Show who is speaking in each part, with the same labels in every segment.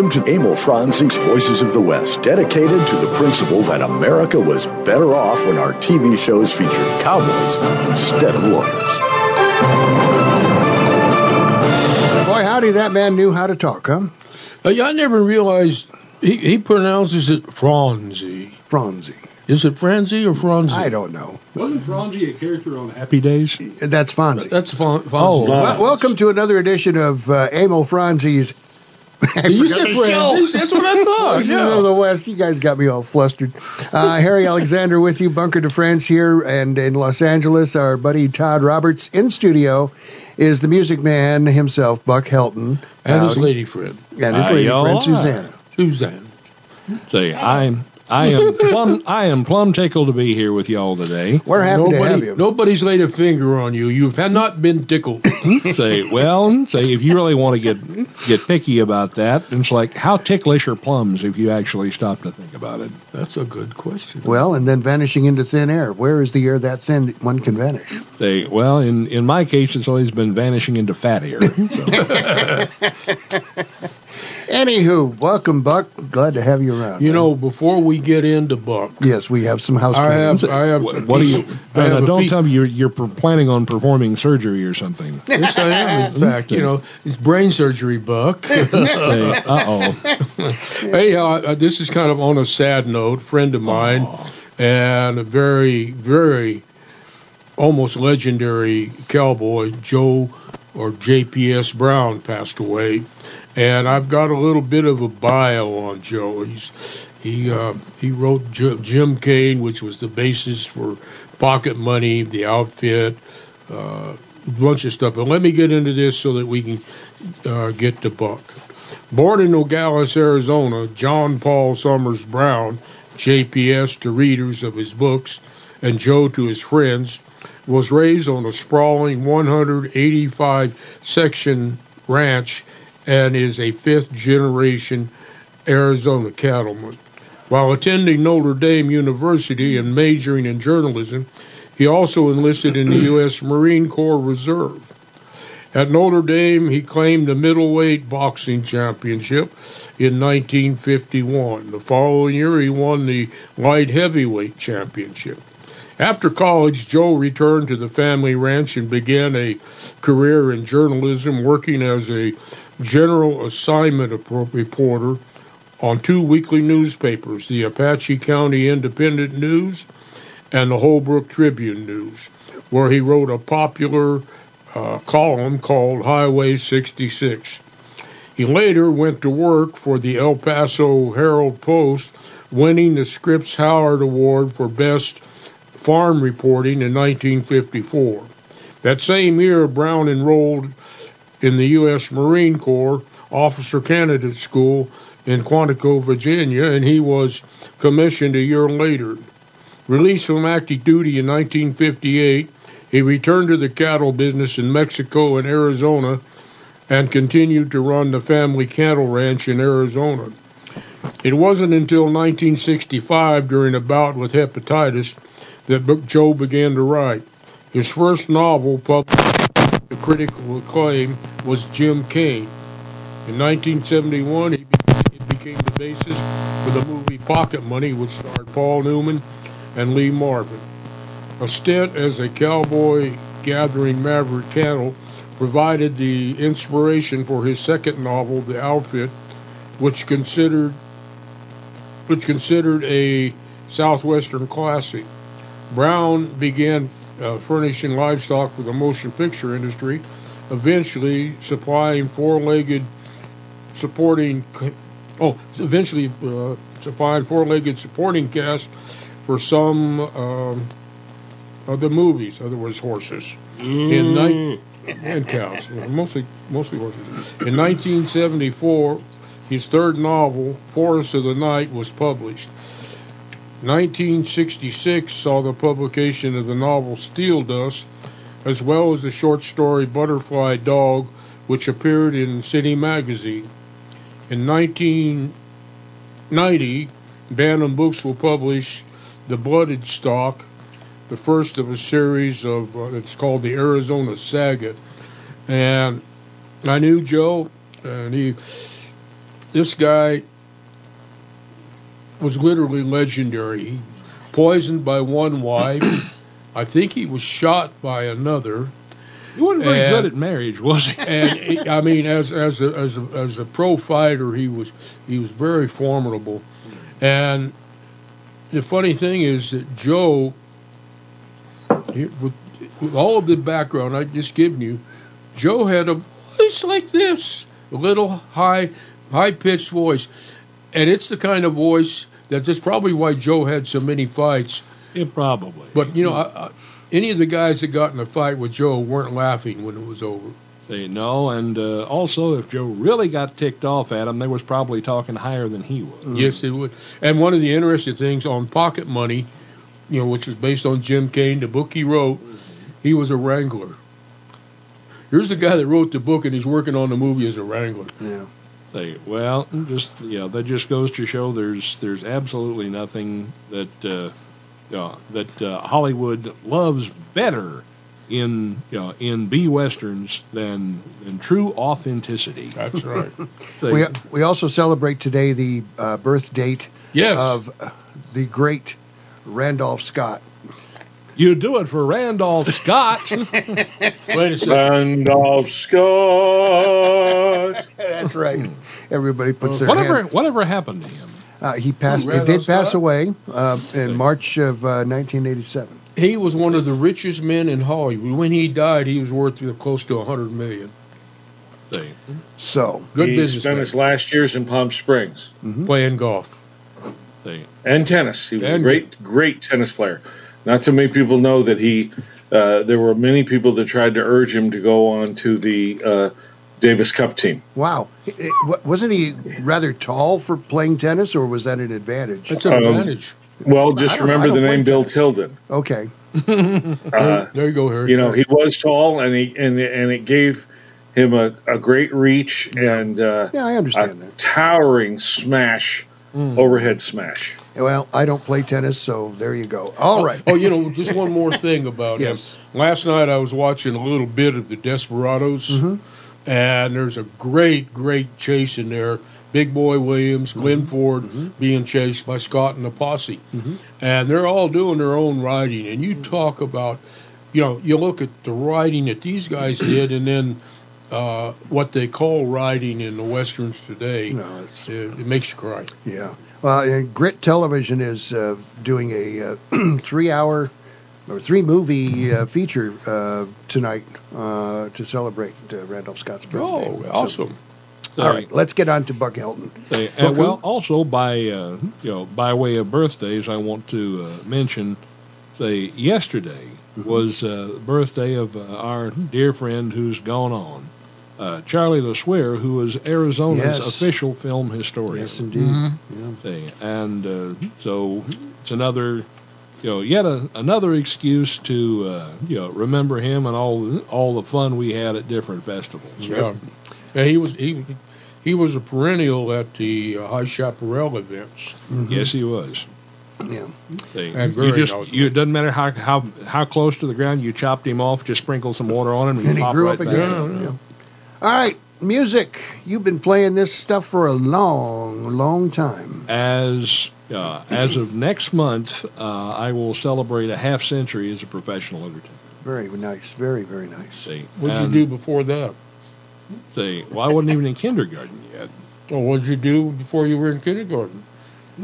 Speaker 1: Welcome to Emil Franzi's Voices of the West, dedicated to the principle that America was better off when our TV shows featured cowboys instead of lawyers.
Speaker 2: Boy, howdy, that man knew how to talk, huh?
Speaker 3: Uh, yeah, I never realized he, he pronounces it Franzi.
Speaker 2: Franzi.
Speaker 3: Is it Franzi or Franzi?
Speaker 2: I don't know.
Speaker 4: Wasn't Franzi a character on Happy Days?
Speaker 2: That's Fonzie.
Speaker 3: That's Fon- Fonzi.
Speaker 4: Oh,
Speaker 2: Well, welcome to another edition of uh, Emil Franzi's.
Speaker 3: You said Franzi. That's what I thought.
Speaker 2: Voices of the West. You guys got me all flustered. Uh, Harry Alexander with you, Bunker de France here, and in Los Angeles, our buddy Todd Roberts in studio is the music man himself, Buck Helton,
Speaker 3: And his lady friend,
Speaker 2: and his lady
Speaker 5: y'all.
Speaker 2: friend Susanna.
Speaker 3: Suzanne.
Speaker 5: Say, I'm I am plum I am plum tickled to be here with y'all today.
Speaker 2: We're happy to have you.
Speaker 3: nobody's laid a finger on you. You have not been tickled.
Speaker 5: Say, well, say if you really want to get get picky about that, it's like how ticklish are plums if you actually stop to think about it.
Speaker 3: That's a good question.
Speaker 2: Well, and then vanishing into thin air. Where is the air that thin one can vanish?
Speaker 5: Say, well, in in my case, it's always been vanishing into fat air. So,
Speaker 2: Anywho, welcome, Buck. Glad to have you around.
Speaker 3: You know, before we get into Buck,
Speaker 2: yes, we have some
Speaker 3: I
Speaker 2: housekeeping.
Speaker 3: have, I have.
Speaker 5: what, what do you?
Speaker 3: I
Speaker 5: Uh,
Speaker 3: have
Speaker 5: don't
Speaker 3: piece-
Speaker 5: tell me you're you're planning on performing surgery or something.
Speaker 3: Yes, I am. In fact, you know, it's brain surgery, Buck.
Speaker 5: Say, uh oh.
Speaker 3: Anyhow, uh, this is kind of on a sad note. Friend of mine, and a very, very, almost legendary cowboy, Joe or JPS Brown, passed away, and I've got a little bit of a bio on Joe. He's he uh, he wrote Jim Kane, which was the basis for Pocket Money, the outfit, uh, a bunch of stuff. But let me get into this so that we can uh, get to Buck. Born in Nogales, Arizona, John Paul Summers Brown, JPS to readers of his books and Joe to his friends, was raised on a sprawling 185 section ranch and is a fifth generation Arizona cattleman. While attending Notre Dame University and majoring in journalism, he also enlisted in the U.S. Marine Corps Reserve. At Notre Dame, he claimed the middleweight boxing championship in 1951. The following year, he won the light heavyweight championship. After college, Joe returned to the family ranch and began a career in journalism, working as a general assignment reporter on two weekly newspapers, the Apache County Independent News and the Holbrook Tribune News, where he wrote a popular uh, column called Highway 66. He later went to work for the El Paso Herald Post, winning the Scripps Howard Award for Best Farm Reporting in 1954. That same year, Brown enrolled in the U.S. Marine Corps Officer Candidate School in Quantico, Virginia, and he was commissioned a year later. Released from active duty in 1958, he returned to the cattle business in Mexico and Arizona and continued to run the family cattle ranch in Arizona. It wasn't until 1965, during a bout with hepatitis, that Book Joe began to write. His first novel, published to critical acclaim, was Jim Kane. In 1971, he it became the basis for the movie Pocket Money, which starred Paul Newman and Lee Marvin. A stint as a cowboy gathering maverick cattle provided the inspiration for his second novel, The Outfit, which considered which considered a southwestern classic. Brown began uh, furnishing livestock for the motion picture industry, eventually supplying four-legged supporting oh eventually uh, supplying four-legged supporting cast for some um, of the movies, in other words, horses. In ni- and cows, mostly mostly horses. In 1974, his third novel, Forest of the Night, was published. 1966 saw the publication of the novel Steel Dust, as well as the short story Butterfly Dog, which appeared in City Magazine. In 1990, Bantam Books will publish The Blooded Stock, the first of a series of, uh, it's called the Arizona Saga. And I knew Joe, and he this guy was literally legendary. He poisoned by one wife. I think he was shot by another.
Speaker 5: He wasn't very
Speaker 3: And-
Speaker 5: good at marriage, was he?
Speaker 3: And I mean, as as a, as a, as a pro fighter, he was he was very formidable. And the funny thing is that Joe, with, with all of the background I just given you, Joe had a voice like this, a little high high pitched voice, and it's the kind of voice that that's probably why Joe had so many fights.
Speaker 5: Yeah, probably.
Speaker 3: But you know, I, I, any of the guys that got in a fight with Joe weren't laughing when it was over.
Speaker 5: They no, and uh, also if Joe really got ticked off at him, they was probably talking higher than he was.
Speaker 3: Yes, it would. And one of the interesting things on Pocket Money, you know, which was based on Jim Kane, the book he wrote, he was a wrangler. Here's the guy that wrote the book, and he's working on the movie as a wrangler.
Speaker 2: Yeah.
Speaker 5: Say, well, just yeah, that just goes to show there's there's absolutely nothing that uh, you that uh, Hollywood loves better in you know in B westerns than than true authenticity.
Speaker 3: That's right.
Speaker 5: Say,
Speaker 2: We we also celebrate today the uh, birth date
Speaker 3: Yes.
Speaker 2: of uh, the great Randolph Scott.
Speaker 5: You do it for Randolph Scott.
Speaker 3: Wait a second.
Speaker 6: Randolph Scott.
Speaker 2: That's right. Everybody puts their
Speaker 5: whatever
Speaker 2: hand.
Speaker 5: whatever happened to him?
Speaker 2: Uh, he passed. He did
Speaker 3: Randolph
Speaker 2: pass
Speaker 3: Scott?
Speaker 2: away uh, in March of uh, 1987.
Speaker 3: He was one of the richest men in Hollywood. When he died, he was worth close to a hundred million.
Speaker 5: Say,
Speaker 2: So
Speaker 3: Good
Speaker 6: he
Speaker 3: business
Speaker 6: spent his last years in Palm Springs
Speaker 3: playing golf.
Speaker 5: say,
Speaker 6: and tennis. He was
Speaker 3: And-
Speaker 6: a great, great tennis player. Not too many people know that he. Uh, there were many people that tried to urge him to go on to the uh, Davis Cup team.
Speaker 2: wow, It- it- wasn't he rather tall for playing tennis, or was that an advantage?
Speaker 3: That's an
Speaker 6: Um,
Speaker 3: advantage.
Speaker 6: Well, just remember
Speaker 2: I
Speaker 6: the name
Speaker 2: play
Speaker 6: Bill
Speaker 2: tennis.
Speaker 6: Tilden.
Speaker 2: Okay,
Speaker 6: Uh,
Speaker 3: there you go, Harry.
Speaker 6: you know, he was tall, and he and and it gave him a, a great reach and uh,
Speaker 2: yeah, I understand that.
Speaker 6: towering smash, overhead smash.
Speaker 2: Well, I don't play tennis, so there you go. All right.
Speaker 3: Oh, you know, just one more thing about
Speaker 2: Yes.
Speaker 3: him. Last night I was watching a little bit of the Desperados,
Speaker 2: Mm-hmm.
Speaker 3: and there's a great, great chase in there. Big Boy Williams,
Speaker 2: Mm-hmm.
Speaker 3: Glenn Ford being chased by Scott and the posse, and they're all doing their own riding. And you talk about, you know, you look at the riding that these guys did, and then uh, what they call riding in the westerns today.
Speaker 2: No,
Speaker 3: it, it makes you cry.
Speaker 2: Yeah. Well, and Grit Television is uh, doing a uh, three-hour or three-movie uh, feature uh, tonight uh, to celebrate uh, Randolph Scott's birthday.
Speaker 3: Oh,
Speaker 2: So-
Speaker 3: awesome!
Speaker 2: all right, let's get on to Buck Helton.
Speaker 5: Say,
Speaker 2: Buck who?
Speaker 5: well, also by uh, you know by way of birthdays, I want to uh, mention. Say yesterday
Speaker 2: Mm-hmm.
Speaker 5: was uh, the birthday of uh, our dear friend who's gone on, uh, Charlie LeSueur, who was Arizona's
Speaker 2: Yes.
Speaker 5: official film historian.
Speaker 2: Yes, indeed. Yeah.
Speaker 5: And uh, so it's another, you know, yet a, another excuse to uh, you know remember him and all all the fun we had at different festivals.
Speaker 3: Yeah, yeah he was he he was a perennial at the uh, High Chaparral events.
Speaker 5: Yes, he was.
Speaker 2: Yeah.
Speaker 5: See,
Speaker 3: And
Speaker 5: you just
Speaker 3: knowledgeable.
Speaker 5: you it doesn't matter how how how close to the ground you chopped him off, just sprinkle some water on him and,
Speaker 2: And he
Speaker 5: pop
Speaker 2: grew
Speaker 5: right
Speaker 2: up
Speaker 5: back
Speaker 2: again.
Speaker 3: Yeah, yeah.
Speaker 2: All right, music. You've been playing this stuff for a long, long time.
Speaker 5: As uh, as of next month, uh, I will celebrate a half century as a professional entertainer.
Speaker 2: Very nice. Very, very nice.
Speaker 5: See,
Speaker 3: What'd
Speaker 5: and
Speaker 3: you do before that?
Speaker 5: See, well, I wasn't even in kindergarten yet.
Speaker 3: Oh, what'd you do before you were in kindergarten?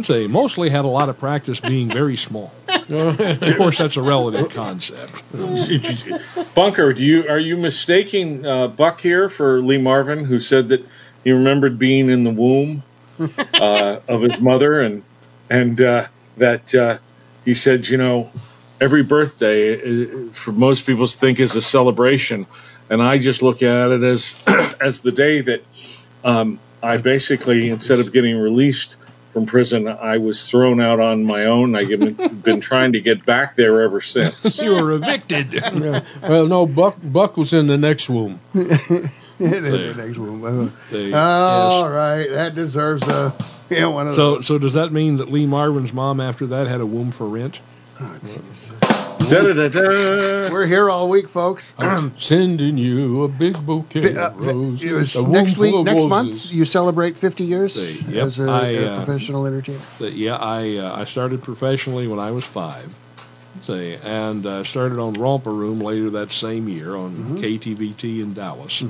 Speaker 5: Say, mostly had a lot of practice being very small. Of course, that's a relative concept.
Speaker 6: Bunker, do you are you mistaking uh, Buck here for Lee Marvin, who said that he remembered being in the womb uh, of his mother, and and uh, that uh, he said, you know, every birthday uh, for most people think is a celebration, and I just look at it as as the day that um, I basically instead of getting released from prison, I was thrown out on my own. I've been, been trying to get back there ever since.
Speaker 5: You were evicted.
Speaker 3: Well, no, Buck Buck was in the next womb.
Speaker 2: the next one.
Speaker 5: Say, uh-huh.
Speaker 2: All
Speaker 5: yes.
Speaker 2: right, that deserves a yeah one of
Speaker 5: So,
Speaker 2: those.
Speaker 5: so does that mean that Lee Marvin's mom after that had a womb for rent?
Speaker 2: Oh. We're here all week, folks.
Speaker 3: I'm sending you a big bouquet
Speaker 2: Uh,
Speaker 3: of roses.
Speaker 2: it was
Speaker 3: a room
Speaker 2: next week, next
Speaker 3: roses.
Speaker 2: month, you celebrate 50 years
Speaker 5: Say, yep,
Speaker 2: as a,
Speaker 5: I,
Speaker 2: a
Speaker 5: uh,
Speaker 2: professional entertainer.
Speaker 5: So, yeah, I uh, I started professionally when I was five. Say, and uh, started on Romper Room later that same year on
Speaker 2: Mm-hmm.
Speaker 5: KTVT in Dallas.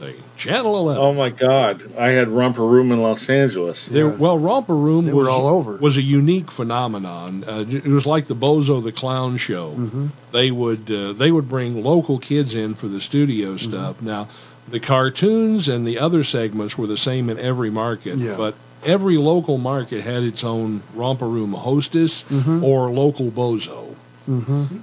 Speaker 5: Say, Channel 11.
Speaker 6: Oh my God! I had romper room in Los Angeles.
Speaker 5: There,
Speaker 2: Yeah.
Speaker 5: well, Romper Room
Speaker 2: They
Speaker 5: was
Speaker 2: all over.
Speaker 5: was a unique phenomenon. Uh, it was like the Bozo the Clown show.
Speaker 2: Mm-hmm.
Speaker 5: They would uh, they would bring local kids in for the studio
Speaker 2: Mm-hmm.
Speaker 5: stuff. Now, the cartoons and the other segments were the same in every market,
Speaker 2: Yeah.
Speaker 5: but every local market had its own Romper Room hostess
Speaker 2: Mm-hmm.
Speaker 5: or local Bozo.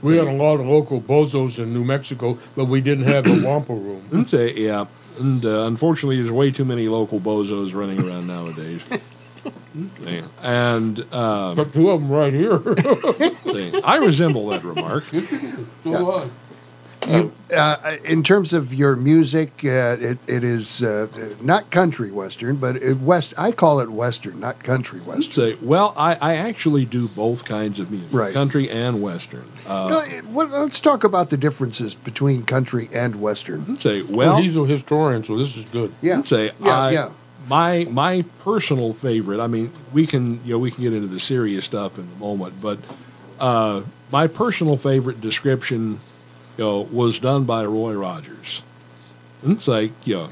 Speaker 3: We had a lot of local bozos in New Mexico, but we didn't have a Wampa room.
Speaker 5: And say, yeah. And uh, unfortunately, there's way too many local bozos running around nowadays. And uh,
Speaker 3: But two of them right here.
Speaker 5: I resemble that remark.
Speaker 3: so, uh,
Speaker 2: You, uh, in terms of your music, uh, it, it is uh, not country western, but it west. I call it western, not country western.
Speaker 5: Say, well, I, I actually do both kinds of music,
Speaker 2: Right.
Speaker 5: country and western. Uh,
Speaker 2: No, it- let's talk about the differences between country and western.
Speaker 5: say,
Speaker 3: well,
Speaker 5: well,
Speaker 3: he's a historian, so this is good.
Speaker 2: Yeah,
Speaker 5: say,
Speaker 2: yeah,
Speaker 5: I,
Speaker 2: yeah.
Speaker 5: my my personal favorite. I mean, we can you know we can get into the serious stuff in a moment, but uh, my personal favorite description, you know, was done by Roy Rogers. And it's like you know,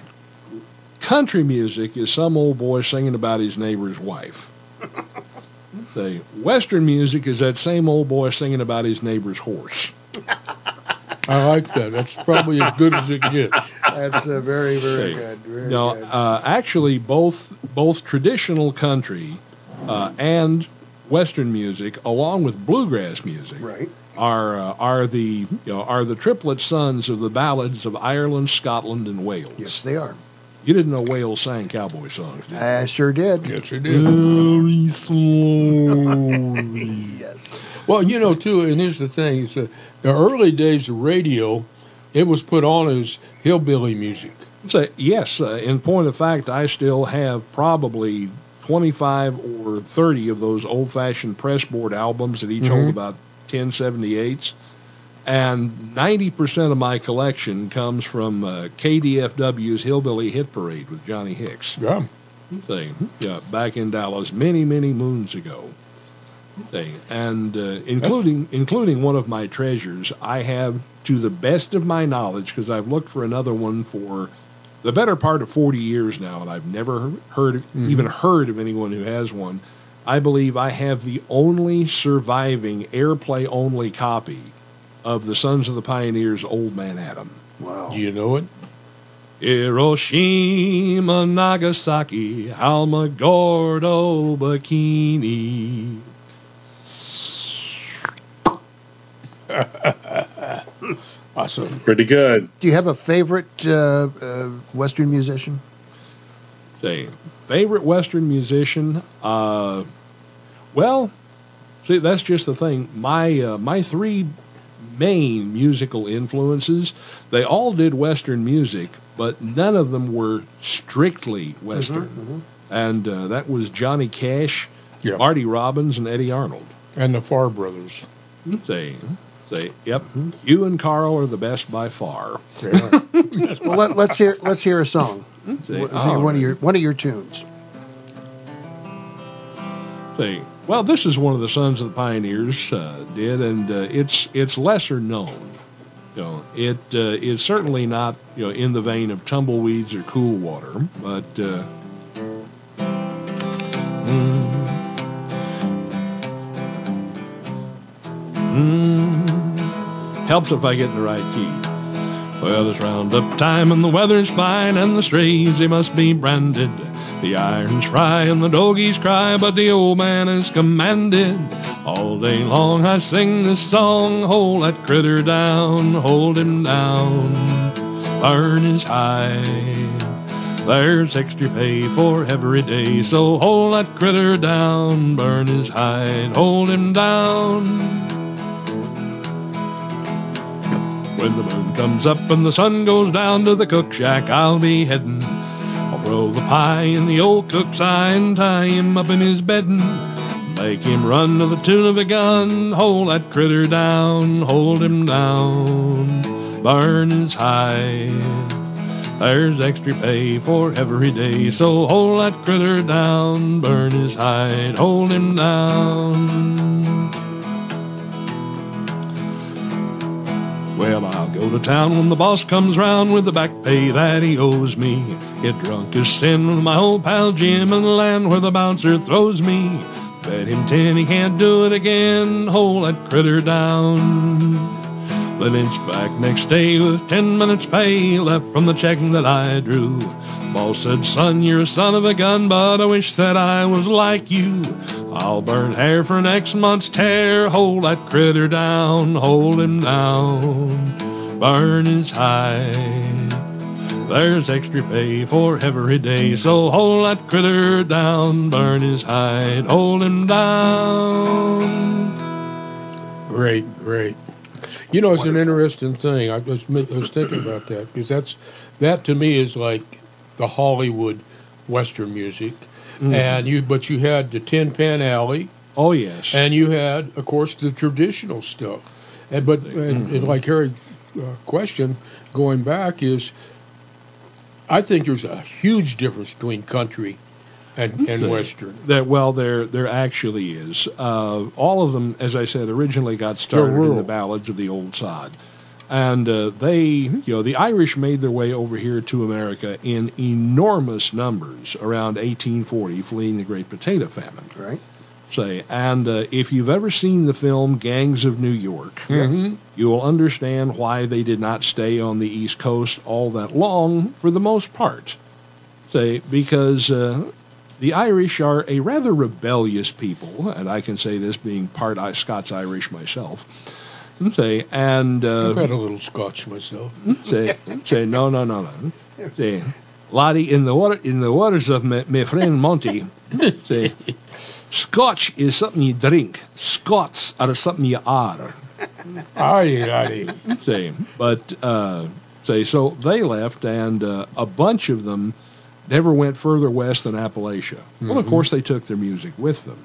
Speaker 5: country music is some old boy singing about his neighbor's wife. Say, Western music is that same old boy singing about his neighbor's horse.
Speaker 3: I like that. That's probably as good as it gets.
Speaker 2: That's uh, very, very
Speaker 5: Hey,
Speaker 2: good. Very
Speaker 5: No,
Speaker 2: good.
Speaker 5: uh, actually, both both traditional country uh, and Western music, along with bluegrass music,
Speaker 2: right.
Speaker 5: Are uh, are the you know are the triplet sons of the ballads of Ireland, Scotland, and Wales.
Speaker 2: Yes, they are.
Speaker 5: You didn't know Wales sang cowboy songs, did you?
Speaker 2: I sure did.
Speaker 3: Yes, it is.
Speaker 5: Very slowly.
Speaker 2: Yes.
Speaker 3: Well, you know, too, and here's the thing: is that the early days of radio, it was put on as hillbilly music.
Speaker 5: So, yes, uh, in point of fact, I still have probably 25 or 30 of those old fashioned pressboard albums that each hold about 1078s. And 90% of my collection comes from uh, KDFW's Hillbilly Hit Parade with Johnny Hicks.
Speaker 3: Yeah.
Speaker 5: Thing, yeah, back in Dallas many, many moons ago. Thing. And uh, including including one of my treasures, I have, to the best of my knowledge, because I've looked for another one for the better part of 40 years now, and I've never heard even heard of anyone who has one. I believe I have the only surviving airplay only copy of the Sons of the Pioneers' Old Man Atom.
Speaker 2: Wow.
Speaker 3: Do you know it?
Speaker 5: Hiroshima, Nagasaki, Alamogordo, Bikini.
Speaker 3: Awesome.
Speaker 6: Pretty good.
Speaker 2: Do you have a favorite uh, uh, western musician?
Speaker 5: Say, favorite Western musician? Uh, well, see, that's just the thing. My uh, my three main musical influences, they all did Western music, but none of them were strictly Western. And uh, that was Johnny Cash,
Speaker 3: Yeah.
Speaker 5: Marty Robbins, and Eddy Arnold.
Speaker 3: And the Farr Brothers.
Speaker 5: Say, say, yep, you and Carl are the best by far.
Speaker 2: Well, let, let's hear let's hear a song.
Speaker 5: Say,
Speaker 2: Let's hear
Speaker 5: all
Speaker 2: one of your one of your tunes.
Speaker 5: Say, well, this is one of the Sons of the Pioneers uh, did, and uh, it's it's lesser known. You know, it uh, is certainly not you know in the vein of tumbleweeds or cool water, but. Uh, mm, mm, helps if I get in the right key. Well, it's roundup time and the weather's fine and the strays they must be branded. The irons fry and the doggies cry, but the old man is commanded. All day long I sing this song, hold that critter down, hold him down, burn his hide. There's extra pay for every day, so hold that critter down, burn his hide, hold him down. When the moon comes up and the sun goes down to the cook shack, I'll be heading. I'll throw the pie in the old cook's eye and tie him up in his bedding. Make him run to the tune of a gun. Hold that critter down, hold him down. Burn his hide. There's extra pay for every day, so hold that critter down, burn his hide, hold him down. Well, I'll go to town when the boss comes round with the back pay that he owes me. Get drunk as sin with my old pal Jim in the land where the bouncer throws me. Bet him ten he can't do it again, hold that critter down. The lynch back next day with ten minutes pay left from the check that I drew. Boss said, son, you're a son of a gun, but I wish that I was like you. I'll burn hair for next month's tear. Hold that critter down, hold him down. Burn his hide. There's extra pay for every day, so hold that critter down, burn his hide, hold him down.
Speaker 3: Great, great. You know, it's an interesting thing. I was I was thinking about that because that's that to me is like the Hollywood Western music, and you but you had the Tin Pan Alley,
Speaker 5: Oh yes.
Speaker 3: and you had, of course, the traditional stuff. And but and, and like Harry's uh, question going back is, I think there's a huge difference between country and, and
Speaker 5: Okay.
Speaker 3: Western.
Speaker 5: That well, there there actually is. Uh, all of them, as I said, originally got started in the ballads of the old sod, and uh, they, you know, the Irish made their way over here to America in enormous numbers around 1840, fleeing the Great Potato Famine.
Speaker 2: Right.
Speaker 5: Say, and uh, if you've ever seen the film Gangs of New York,
Speaker 3: Mhm.
Speaker 5: you will understand why they did not stay on the East Coast all that long for the most part. Say, because uh, the Irish are a rather rebellious people, and I can say this being part Scots Irish myself. Say, and
Speaker 3: I've
Speaker 5: uh,
Speaker 3: had a little scotch myself.
Speaker 5: say, say, no, no, no, no. Say, laddie, in the water, in the waters of my, my friend Monty, say, Scotch is something you drink. Scots are something you are.
Speaker 3: Are Aye, aye.
Speaker 5: say, but uh, say so they left, and uh, a bunch of them never went further west than Appalachia. Well, of course, they took their music with them.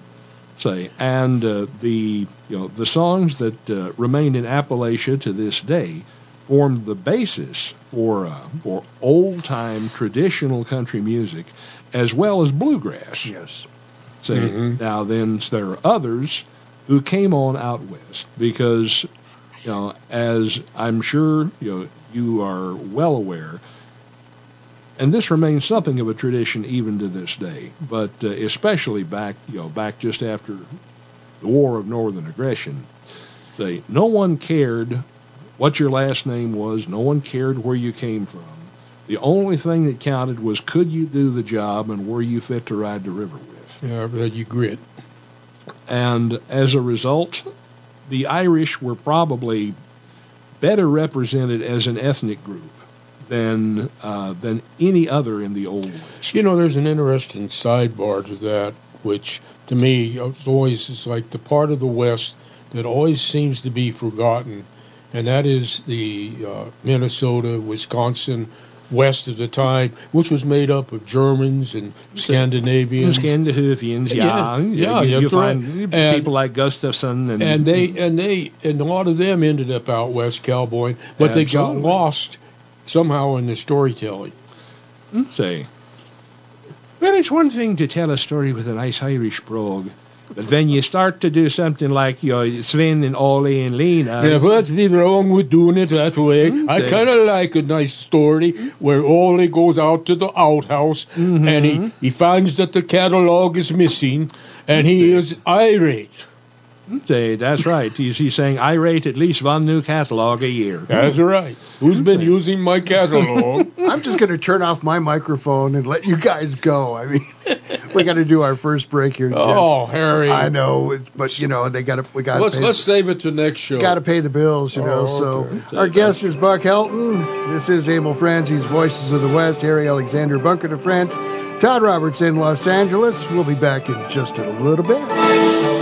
Speaker 5: Say, and uh, the you know the songs that uh, remain in Appalachia to this day formed the basis for uh, for old time traditional country music, as well as bluegrass.
Speaker 2: Yes.
Speaker 5: Say
Speaker 3: Mhm.
Speaker 5: now, then there are others who came on out west because, you know, as I'm sure you know you are well aware, and this remains something of a tradition even to this day, but uh, especially back you know back just after the War of Northern Aggression. Say no one cared what your last name was, no one cared where you came from. The only thing that counted was could you do the job and were you fit to ride the river with.
Speaker 3: Yeah, that you grit.
Speaker 5: And as a result, the Irish were probably better represented as an ethnic group than uh, than any other in the Old West.
Speaker 3: You know, there's an interesting sidebar to that, which to me always is like the part of the West that always seems to be forgotten, and that is the uh, Minnesota, Wisconsin, West of the time, which was made up of Germans and Scandinavians.
Speaker 5: Scandinavians, yeah,
Speaker 3: Yeah, yeah,
Speaker 5: you, you
Speaker 3: that's right.
Speaker 5: find
Speaker 3: And-
Speaker 5: people like Gustafson and,
Speaker 3: and they and they and a lot of them ended up out west cowboy, but they got lost somehow in the storytelling. Hmm?
Speaker 5: say, well, it's one thing to tell a story with a nice Irish brogue, but when you start to do something like you know, Sven and Ollie and Lena,
Speaker 3: Yeah, what's the wrong with doing it that way? Hmm?
Speaker 5: I
Speaker 3: kind of like a nice story hmm? where Ollie goes out to the outhouse mm-hmm. and he, he finds that the catalog is missing and he is irate.
Speaker 5: Say that's right. He's, he's saying I rate at least one new catalog a year.
Speaker 3: That's right. Who's been using my catalog?
Speaker 2: I'm just going to turn off my microphone and let you guys go. I mean, we got to do our first break here. gents.
Speaker 3: oh, Harry.
Speaker 2: I know, but you know they got to. We got to
Speaker 3: Let's let's save it to next show.
Speaker 2: Got to pay the bills, you know.
Speaker 3: Oh, okay.
Speaker 2: So our guest is Buck Helton. This is Emil Franzi's Voices of the West. Harry Alexander Bunker de France. Todd Roberts in Los Angeles. We'll be back in just a little bit.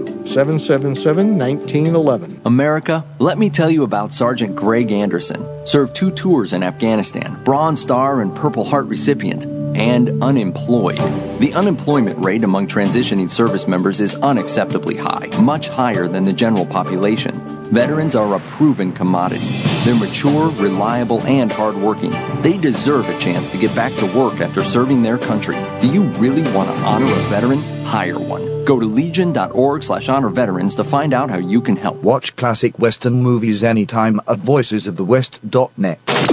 Speaker 7: 777 1911.
Speaker 8: America, let me tell you about Sergeant Greg Anderson. Served two tours in Afghanistan, Bronze Star and Purple Heart recipient, and unemployed. The unemployment rate among transitioning service members is unacceptably high, much higher than the general population. Veterans are a proven commodity. They're mature, reliable, and hardworking. They deserve a chance to get back to work after serving their country. Do you really want to honor a veteran? Hire one. Go to legion.org slash honor veterans to find out how you can help.
Speaker 9: Watch classic Western movies anytime at voicesofthewest.net.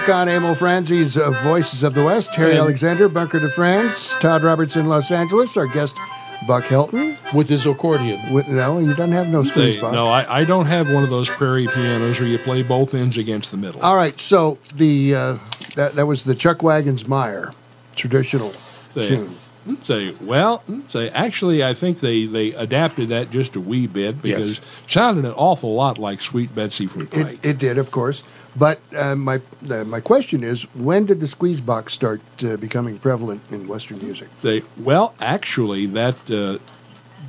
Speaker 2: back on Emil Franzi's uh, Voices of the West. Harry
Speaker 3: And-
Speaker 2: Alexander, Bunker de France, Todd Roberts in Los Angeles, our guest Buck Helton.
Speaker 3: with his accordion.
Speaker 2: With, no, he doesn't have no strings box.
Speaker 5: no, I, I don't have one of those prairie pianos where you play both ends against the middle.
Speaker 2: All right, so the uh, that that was the Chuck Wagons Meyer traditional
Speaker 5: Say,
Speaker 2: tune.
Speaker 5: say, well, say, actually, I think they, they adapted that just a wee bit because it sounded an awful lot like Sweet Betsy from
Speaker 2: It,
Speaker 5: Pike.
Speaker 2: it did, of course. But uh, my uh, my question is, when did the squeeze box start uh, becoming prevalent in Western music?
Speaker 5: They well, actually, that uh,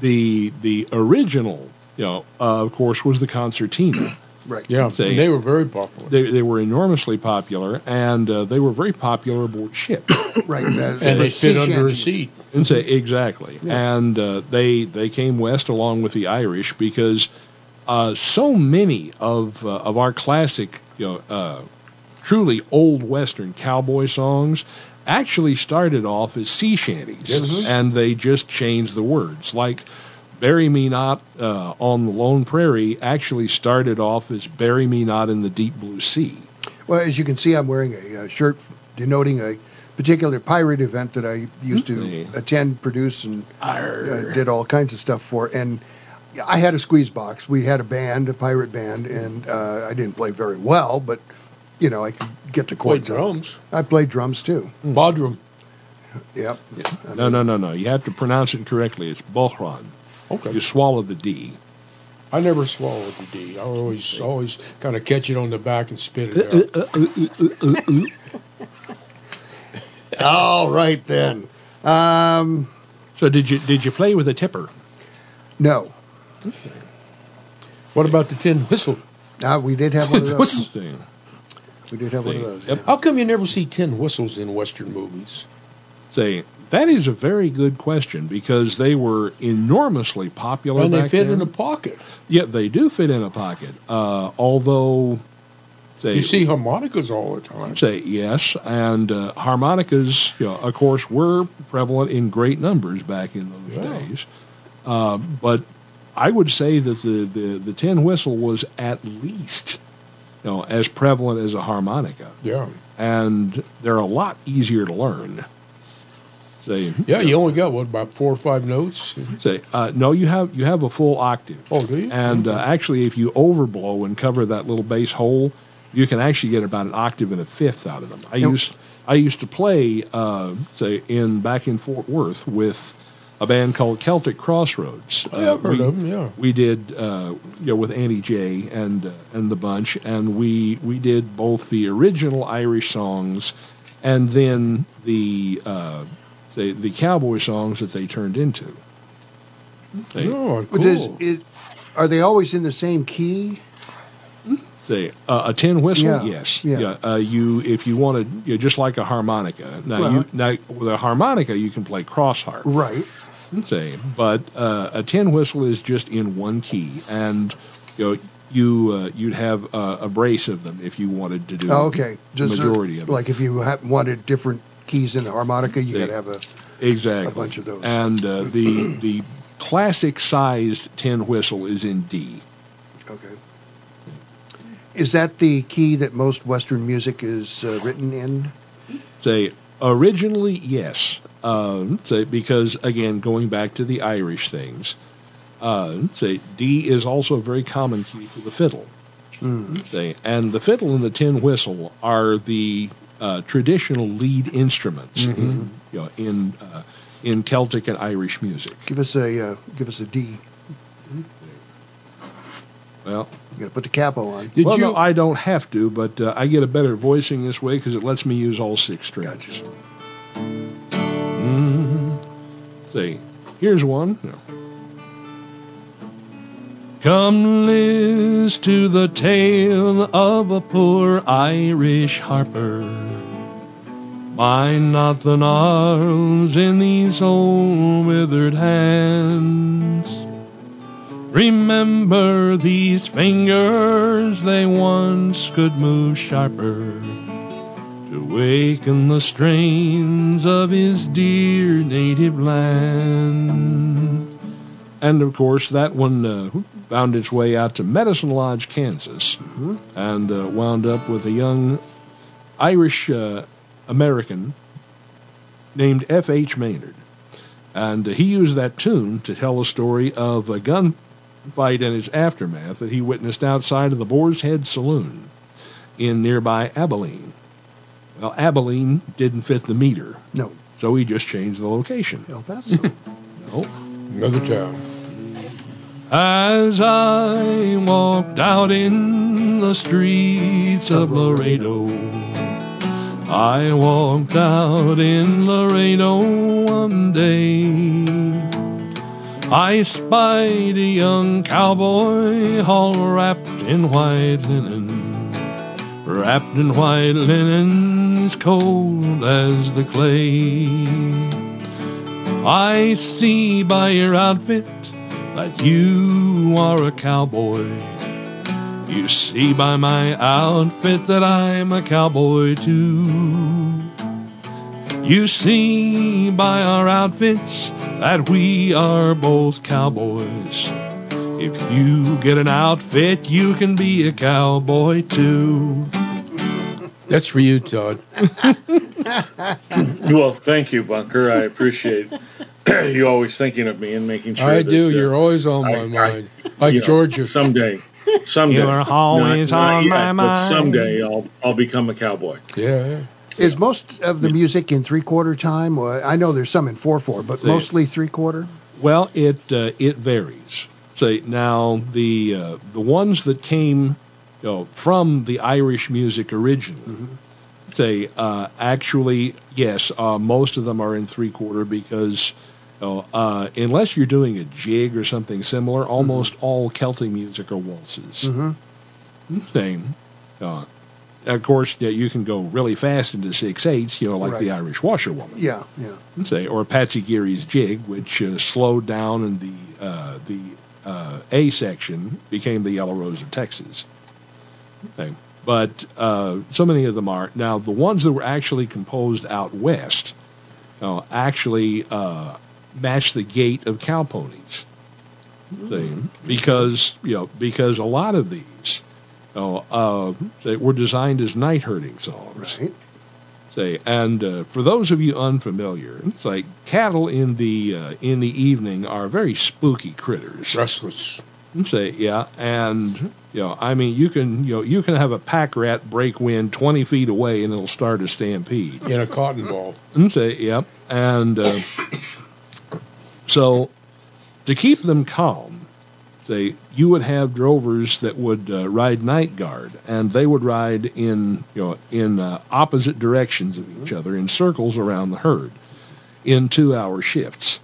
Speaker 5: the the original, you know, uh, of course, was the concertina.
Speaker 2: Right.
Speaker 3: Yeah,
Speaker 5: Say-
Speaker 3: and they were very popular.
Speaker 5: They they were enormously popular, and uh, they were very popular aboard ship.
Speaker 2: Right. Uh,
Speaker 3: and
Speaker 2: for
Speaker 3: they fit
Speaker 2: sea
Speaker 3: under a seat.
Speaker 5: and say exactly, and uh, they they came west along with the Irish because uh, so many of uh, of our classic, you know, uh, truly old Western cowboy songs actually started off as sea shanties,
Speaker 3: Yes.
Speaker 5: and they just changed the words. Like "Bury Me Not" uh, on the Lone Prairie actually started off as "Bury Me Not in the Deep Blue Sea."
Speaker 2: Well, as you can see, I'm wearing a, uh shirt denoting a particular pirate event that I used to
Speaker 5: Mhm.
Speaker 2: attend, produce, and uh, did all kinds of stuff for. And I had a squeeze box. We had a band, a pirate band, and uh, I didn't play very well, but you know I could get the
Speaker 3: Played
Speaker 2: chords. up.
Speaker 3: drums.
Speaker 2: I played drums too. Hmm.
Speaker 3: Bodrum.
Speaker 2: Yep.
Speaker 5: No, no, no, no. You have to pronounce it correctly. It's Bohran.
Speaker 3: Okay.
Speaker 5: You swallow the D.
Speaker 3: I never swallowed the D. I always always kind of catch it on the back and spit it out.
Speaker 2: Uh, uh, uh, All right then. Um,
Speaker 5: So did you did you play with a tipper?
Speaker 2: no,
Speaker 3: What about the tin whistle?
Speaker 2: uh, we did have one of those.
Speaker 3: Whistle.
Speaker 2: We did have one of those.
Speaker 5: Yep.
Speaker 3: How come you never see tin whistles in Western movies?
Speaker 5: Say that is a very good question because they were enormously popular.
Speaker 3: And they fit
Speaker 5: then.
Speaker 3: in a pocket.
Speaker 5: Yeah, they do fit in a pocket. Uh, although Say,
Speaker 3: You see harmonicas all the time.
Speaker 5: say yes, and uh, harmonicas, you know, of course, were prevalent in great numbers back in those
Speaker 3: Yeah.
Speaker 5: days. Uh, but I would say that the, the, the tin whistle was at least, you know, as prevalent as a harmonica,
Speaker 3: Yeah.
Speaker 5: and they're a lot easier to learn. Say,
Speaker 3: Yeah, you only got what about four or five notes?
Speaker 5: say, uh, no, you have you have a full octave.
Speaker 3: Oh, do you?
Speaker 5: And uh, actually, if you overblow and cover that little bass hole, you can actually get about an octave and a fifth out of them. I
Speaker 2: Yep.
Speaker 5: used I used to play, uh, say, in back in Fort Worth with a band called Celtic Crossroads.
Speaker 3: Oh, yeah, I've heard
Speaker 5: we,
Speaker 3: of them. Yeah.
Speaker 5: We did, uh, you know, with Annie J and uh, and the bunch, and we we did both the original Irish songs, and then the uh, say the cowboy songs that they turned into. Say,
Speaker 3: Oh,
Speaker 2: But does
Speaker 3: cool.
Speaker 2: are they always in the same key?
Speaker 5: Say uh, a tin whistle,
Speaker 2: Yeah,
Speaker 5: yes,
Speaker 2: yeah.
Speaker 5: Uh, you if you wanted, you know, just like a harmonica. Now
Speaker 2: Well-
Speaker 5: you now with a harmonica you can play cross harp,
Speaker 2: Right.
Speaker 5: Say, but uh, a tin whistle is just in one key, and you know you uh, you'd have uh, a brace of them if you wanted to do
Speaker 2: Oh, okay. Just,
Speaker 5: majority of.
Speaker 2: Like if you ha wanted different keys in the harmonica, you got to have a.
Speaker 5: exactly
Speaker 2: a bunch of those.
Speaker 5: And uh, the the classic sized tin whistle is in D.
Speaker 2: Okay. Is that the key that most Western music is uh, written in?
Speaker 5: Say originally, yes. Uh, say because again, going back to the Irish things, uh, say D is also a very common key for the fiddle.
Speaker 2: Mm.
Speaker 5: Say, and the fiddle and the tin whistle are the uh, traditional lead instruments in, you know, in uh, in Celtic and Irish music.
Speaker 2: Give us a uh, give us a D.
Speaker 5: Well,
Speaker 2: You got to put the capo on.
Speaker 3: Did
Speaker 5: well,
Speaker 3: you?
Speaker 5: no, I don't have to, but uh, I get a better voicing this way because it lets me use all six strings.
Speaker 2: Gotcha.
Speaker 5: See, here's one. Come list to the tale of a poor Irish harper. Bind not the gnarls in these old withered hands. Remember these fingers, they once could move sharper to waken the strains of his dear native land. And of course, that one uh, found its way out to Medicine Lodge, Kansas, and uh, wound up with a young Irish uh, American named F.H. Maynard. And uh, he used that tune to tell a story of a gunfight and its aftermath that he witnessed outside of the Boar's Head Saloon in nearby Abilene. Well, Abilene didn't fit the meter,
Speaker 2: No,
Speaker 5: so he just changed the location.
Speaker 2: El Paso.
Speaker 5: No.
Speaker 3: Another town.
Speaker 5: As I walked out in the streets of Laredo, I walked out in Laredo one day. I spied a young cowboy all wrapped in white linen, wrapped in white linens cold as the clay. I see by your outfit that you are a cowboy. You see by my outfit that I'm a cowboy too. You see by our outfits that we are both cowboys. If you get an outfit, you can be a cowboy too.
Speaker 3: That's for you, Todd.
Speaker 6: Well, thank you, Bunker. I appreciate you always thinking of me and making sure.
Speaker 3: I
Speaker 6: that,
Speaker 3: do.
Speaker 6: uh,
Speaker 3: You're always on my
Speaker 6: I- I-
Speaker 3: mind. Like
Speaker 6: you know,
Speaker 3: Georgia.
Speaker 6: Someday, someday.
Speaker 5: You're always
Speaker 6: Not- not
Speaker 5: on
Speaker 6: yet,
Speaker 5: my
Speaker 6: but someday I'll I'll become a cowboy.
Speaker 3: Yeah, yeah.
Speaker 2: Is most of the music in three quarter time? Well, I know there's some in four four, but
Speaker 5: See.
Speaker 2: mostly three quarter.
Speaker 5: Well, it uh, it varies. Say now the uh, the ones that came you know, from the Irish music originally. Say uh, actually yes, uh, most of them are in three quarter because you know, uh, unless you're doing a jig or something similar, almost all Celtic music are waltzes.
Speaker 2: Mm-hmm.
Speaker 5: Same. Uh, of course, yeah, you can go really fast into six eighths, you know, like the Irish washerwoman
Speaker 2: Yeah, yeah.
Speaker 5: say, or Patsy Geary's jig, which uh, slowed down and the uh, the uh, A section became the Yellow Rose of Texas. Okay. but uh, so many of them are now the ones that were actually composed out west uh, actually uh, match the gait of cow ponies. See? Because you know because a lot of these uh, uh, say, were designed as night herding songs.
Speaker 2: Right.
Speaker 5: Say, and uh, for those of you unfamiliar, it's like cattle in the uh, in the evening are very spooky critters.
Speaker 3: Restless.
Speaker 5: Say, yeah, and you know, I mean, you can you know you can have a pack rat break wind twenty feet away and it'll start a stampede.
Speaker 3: In a cotton ball.
Speaker 5: And say, yep, and uh, so to keep them calm, say you would have drovers that would uh, ride night guard, and they would ride in you know in uh, opposite directions of each other in circles around the herd in two-hour shifts,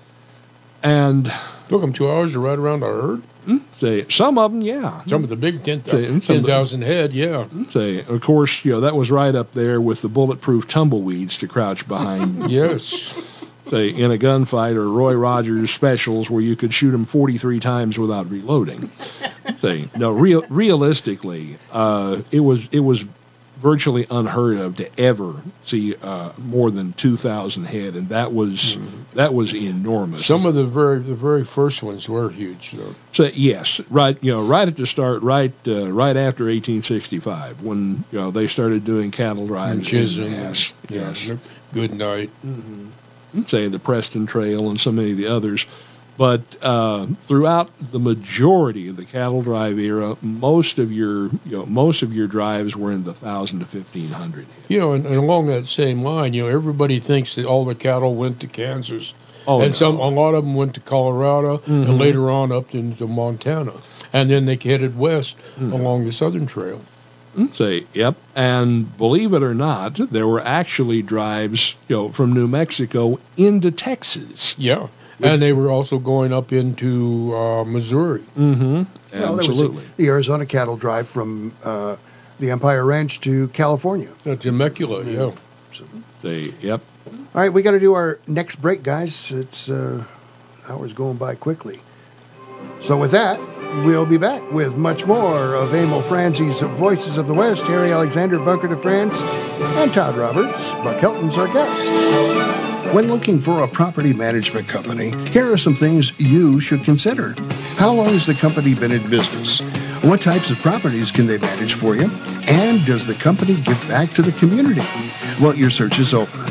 Speaker 5: and
Speaker 3: Took them two hours to ride around a herd. Hmm?
Speaker 5: say some of them, yeah,
Speaker 3: Some of the big 10 uh,
Speaker 5: Say, and some of the-
Speaker 3: 10,000 head, yeah. Hmm?
Speaker 5: say of course you know that was right up there with the bulletproof tumbleweeds to crouch behind
Speaker 3: Yes.
Speaker 5: say in a gunfight or Roy Rogers specials where you could shoot them 43 times without reloading. say no, real realistically, uh, it was it was virtually unheard of to ever see uh, more than 2,000 head, and that was that was enormous.
Speaker 3: Some of the very the very first ones were huge, though.
Speaker 5: So yes, right. You know, right at the start, right, uh, right after 1865, when you know they started doing cattle drives.
Speaker 3: Chisholm.
Speaker 5: Yes, yes.
Speaker 3: Goodnight.
Speaker 5: Say the Preston Trail and so many of the others. But uh, throughout the majority of the cattle drive era, most of your you know most of your drives were in the thousand to fifteen hundred.
Speaker 3: You know, and, and along that same line, you know, everybody thinks that all the cattle went to Kansas,
Speaker 5: Oh,
Speaker 3: and
Speaker 5: no.
Speaker 3: some a lot of them went to Colorado,
Speaker 5: Mhm.
Speaker 3: and later on up into Montana, and then they headed west
Speaker 5: Hmm.
Speaker 3: along the Southern Trail.
Speaker 5: Say, yep. And believe it or not, there were actually drives, you know, from New Mexico into Texas.
Speaker 3: Yeah, and they were also going up into uh, Missouri.
Speaker 5: Mm-hmm.
Speaker 2: Well,
Speaker 5: Absolutely.
Speaker 2: the Arizona cattle drive from uh, the Empire Ranch to California.
Speaker 3: Uh, Temecula, yeah.
Speaker 5: Say, yep.
Speaker 2: All right, we got to do our next break, guys. It's uh, hours going by quickly. So with that, we'll be back with much more of Emil Franzi's Voices of the West, Harry Alexander, Bunker de France, and Todd Roberts. Buck Helton's our guest. When looking for a property management company, here are some things you should consider. How long has the company been in business? What types of properties can they manage for you? And does the company give back to the community? Well, your search is over.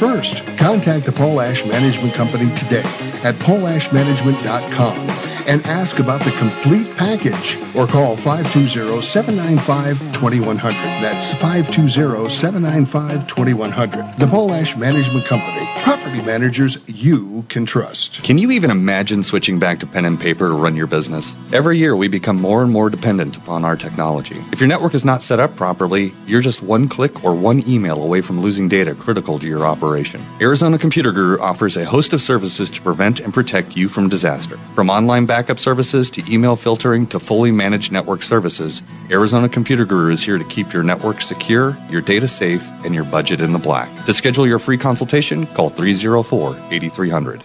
Speaker 2: first. Contact the Polash Management Company today at polashmanagement.com and ask about the complete package or call 520-795-2100. That's 520-795-2100. The Polash Management Company. Property managers you can trust.
Speaker 10: Can you even imagine switching back to pen and paper to run your business? Every year, we become more and more dependent upon our technology. If your network is not set up properly, you're just one click or one email away from losing data critical to your operation. Arizona Computer Guru offers a host of services to prevent and protect you from disaster. From online backup services to email filtering to fully managed network services, Arizona Computer Guru is here to keep your network secure, your data safe, and your budget in the black. To schedule your free consultation, call 304 8300.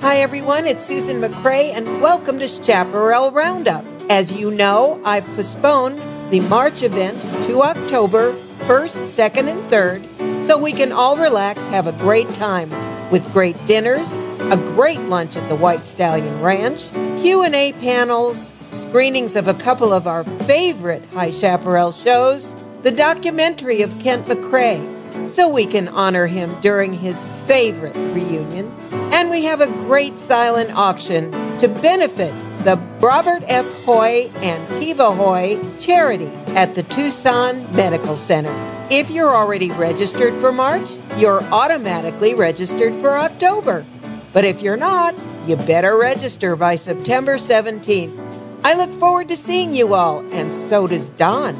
Speaker 11: Hi, everyone. It's Susan McCray, and welcome to Chaparral Roundup. As you know, I've postponed the March event to October 1st, 2nd, and 3rd so we can all relax, have a great time with great dinners, a great lunch at the White Stallion Ranch, Q&A panels, screenings of a couple of our favorite High Chaparral shows, the documentary of Kent McCray, so we can honor him during his favorite reunion. And we have a great silent auction to benefit the Robert F. Hoy and Kiva Hoy charity at the Tucson Medical Center. If you're already registered for March, you're automatically registered for October. But if you're not, you better register by September 17th. I look forward to seeing you all, and so does Don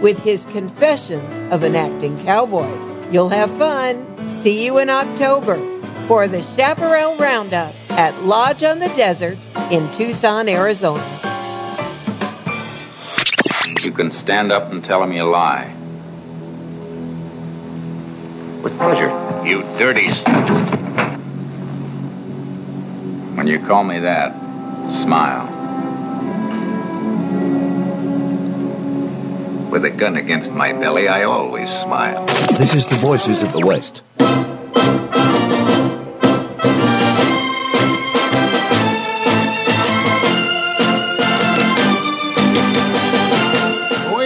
Speaker 11: with his Confessions of an Acting Cowboy. You'll have fun. See you in October for the Chaparral Roundup at Lodge on the Desert in Tucson, Arizona.
Speaker 12: You can stand up and tell me a lie. With pleasure. You dirty. When you call me that, smile. With a gun against my belly, I always smile.
Speaker 9: This is the Voices of the West.
Speaker 2: We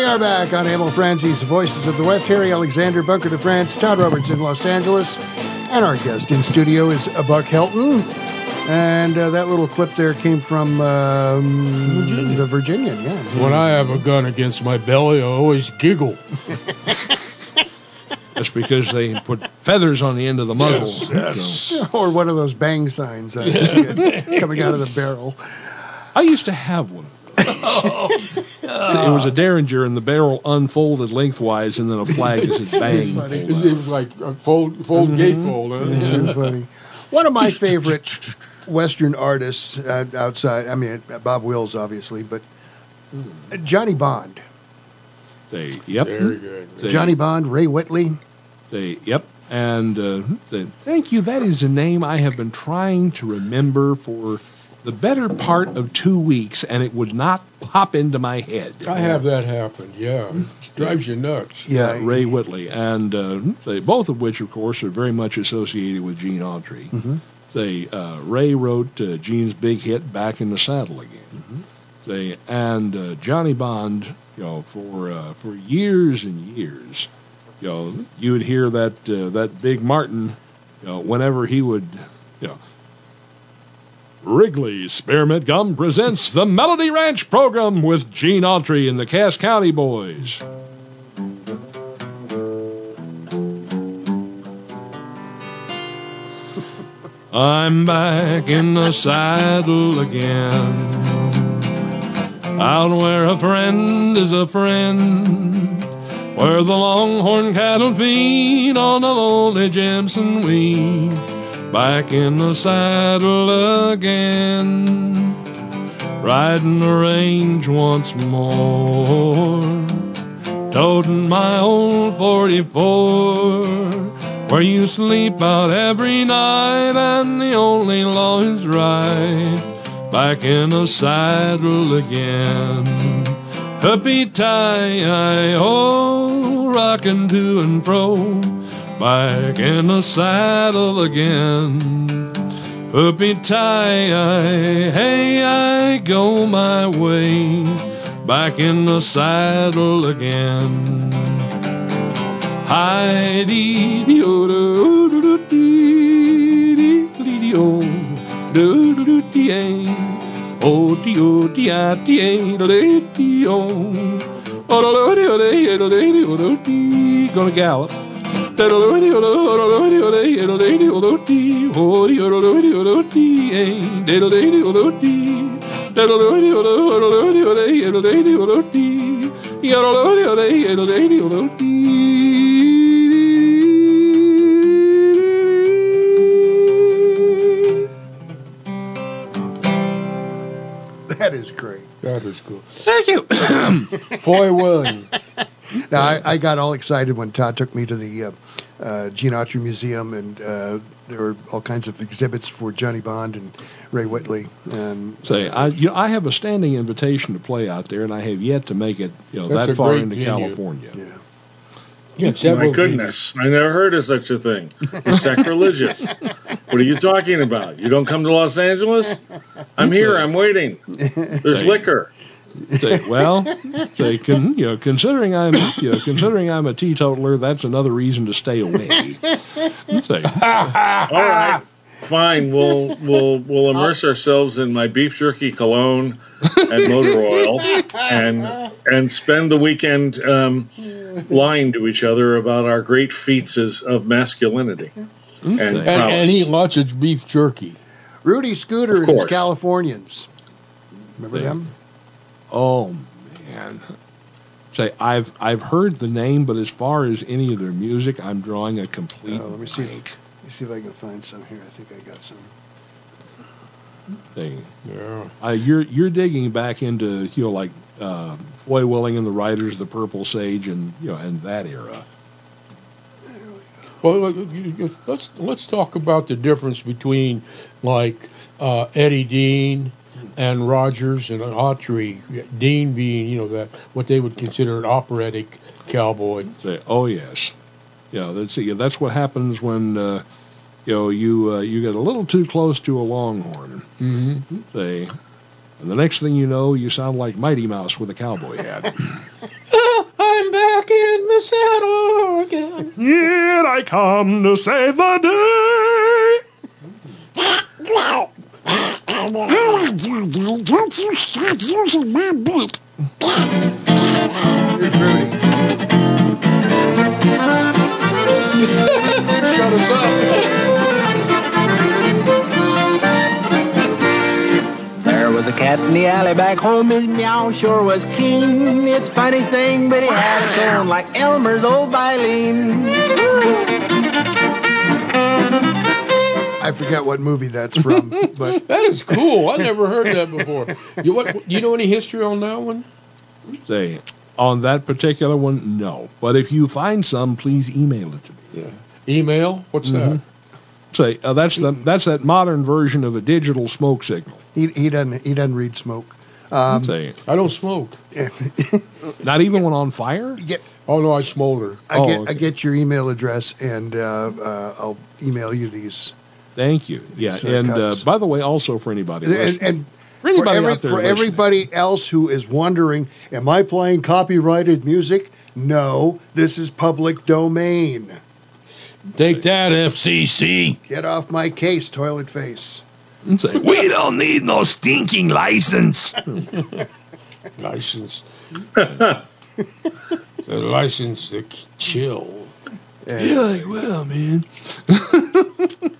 Speaker 2: are back on Emil Franzi's Voices of the West. Harry Alexander, Bunker de France, Todd Roberts in Los Angeles, and our guest in studio is Buck Helton. And uh, that little clip there came from um,
Speaker 3: Virginia.
Speaker 2: the Virginian, yeah.
Speaker 3: When I have a gun against my belly, I always giggle.
Speaker 5: That's because they put feathers on the end of the muzzle.
Speaker 3: Yes,
Speaker 2: or one of those bang signs uh, coming out of the barrel.
Speaker 5: I used to have one. oh, it was a derringer, and the barrel unfolded lengthwise, and then a flag that said "bang."
Speaker 2: funny.
Speaker 3: It was, it was like a fold, fold gatefold. Huh?
Speaker 2: It's so funny. One of my favorite Western artists uh, outside, I mean, uh, Bob Wills, obviously, but uh, Johnny Bond.
Speaker 5: Say, yep.
Speaker 3: Very good.
Speaker 5: Say,
Speaker 2: Johnny Bond, Ray Whitley.
Speaker 5: Say, yep. And uh, say, thank you. That is a name I have been trying to remember for the better part of two weeks, and it would not pop into my head.
Speaker 3: I have that happen. Yeah, it drives you nuts.
Speaker 2: Yeah,
Speaker 5: Ray Whitley, and uh, they, both of which, of course, are very much associated with Gene Autry.
Speaker 2: Mhm.
Speaker 5: Say, uh, Ray wrote uh, Gene's big hit "Back in the Saddle Again." Say, and uh, Johnny Bond, you know, for uh, for years and years, you know, you would hear that uh, that big Martin, you know, whenever he would, you know. Wrigley Spearmint Gum presents the Melody Ranch program with Gene Autry and the Cass County Boys. I'm back in the saddle again. Out where a friend is a friend. Where the longhorn cattle feed on the lonely Jimson weed. Back in the saddle again. Riding the range once more. Toting my old 44 where you sleep out every night and the only law is right. Back in the saddle again. Hippie tie, oh, rocking to and fro. Back in the saddle again. Hippie tie, hey, I go my way. Back in the saddle again. Hi dee dee oh do do do dee dee oh do do do eh. oh oh ah eh do oh oh do do oh oh gonna gallop
Speaker 2: That is great.
Speaker 3: That is cool.
Speaker 5: Thank you.
Speaker 3: Foy Willing.
Speaker 2: Now, I, I got all excited when Todd took me to the uh, uh, Gene Autry Museum, and uh, there were all kinds of exhibits for Johnny Bond and Ray Whitley. And
Speaker 5: Say, I you know, I have a standing invitation to play out there, and I have yet to make it you know
Speaker 3: That's
Speaker 5: that far
Speaker 3: great
Speaker 5: into
Speaker 3: venue.
Speaker 5: California.
Speaker 2: yeah,
Speaker 6: My goodness, I never heard of such a thing. It's sacrilegious. what are you talking about? You don't come to Los Angeles? I'm here. I'm waiting. There's liquor.
Speaker 5: Say, well, you know, considering I'm, you know, considering I'm a teetotaler, that's another reason to stay away. Say,
Speaker 6: All right, fine. We'll we'll we'll immerse ourselves in my beef jerky cologne and motor oil, and and spend the weekend um, lying to each other about our great feats as, of masculinity and
Speaker 3: And,
Speaker 6: prowess.
Speaker 3: and eat lots of beef jerky.
Speaker 2: Rudy
Speaker 6: Sooter
Speaker 2: and his. Californians. Remember
Speaker 5: Yeah.
Speaker 2: them?
Speaker 5: oh man. Say, I've I've heard the name, but as far as any of their music, I'm drawing a complete.
Speaker 2: Oh, let me see.
Speaker 5: blank.
Speaker 2: Let me see if I can find some here. I think I got some.
Speaker 5: thing.
Speaker 3: Yeah.
Speaker 5: Uh, you're you're digging back into you know like uh, Foy Willing and the Riders of the Purple Sage and you know and that era.
Speaker 3: Well, look, you- you- let's let's talk about the difference between like uh, Eddie Dean and Rogers and Autry. Dean being you know that what they would consider an operatic cowboy.
Speaker 5: Say, oh yes, yeah. That's yeah, that's what happens when uh, you know you uh, you get a little too close to a longhorn.
Speaker 3: Mm-hmm.
Speaker 5: Say, and the next thing you know, you sound like Mighty Mouse with a cowboy hat.
Speaker 3: I'm back in the saddle again.
Speaker 5: Here I come to save the day.
Speaker 13: Don't you start using my bit.
Speaker 2: Here's Rudy.
Speaker 3: Shut us up.
Speaker 14: Was a cat in the alley back home. His meow sure was keen. It's a funny thing, but he had a tone like Elmer's old violin.
Speaker 2: I forget what movie that's from, but
Speaker 3: That is cool. I never heard that before. You what? You know any history on that one?
Speaker 5: Say, on that particular one, no. But if you find some, please email it to me.
Speaker 3: Yeah. Email? What's
Speaker 5: Mhm. Say, uh, that's the that's that modern version of a digital smoke signal.
Speaker 2: he he doesn't he doesn't read smoke. Um,
Speaker 5: Say.
Speaker 3: I don't smoke.
Speaker 5: not even when on fire.
Speaker 2: get
Speaker 3: Oh no, I smolder.
Speaker 2: I
Speaker 5: Oh,
Speaker 2: get
Speaker 5: okay.
Speaker 2: I get your email address and uh, uh, I'll email you these.
Speaker 5: Thank you. Yeah, and uh, by the way, also for anybody
Speaker 2: And, and
Speaker 5: for anybody
Speaker 2: for, every,
Speaker 5: out there
Speaker 2: for everybody else who is wondering, am I playing copyrighted music? No, this is public domain.
Speaker 3: Take that, FCC.
Speaker 2: Get off my case, toilet face.
Speaker 5: and say,
Speaker 13: We don't need no stinking license.
Speaker 3: License. the license to chill.
Speaker 2: And,
Speaker 5: like, well, man.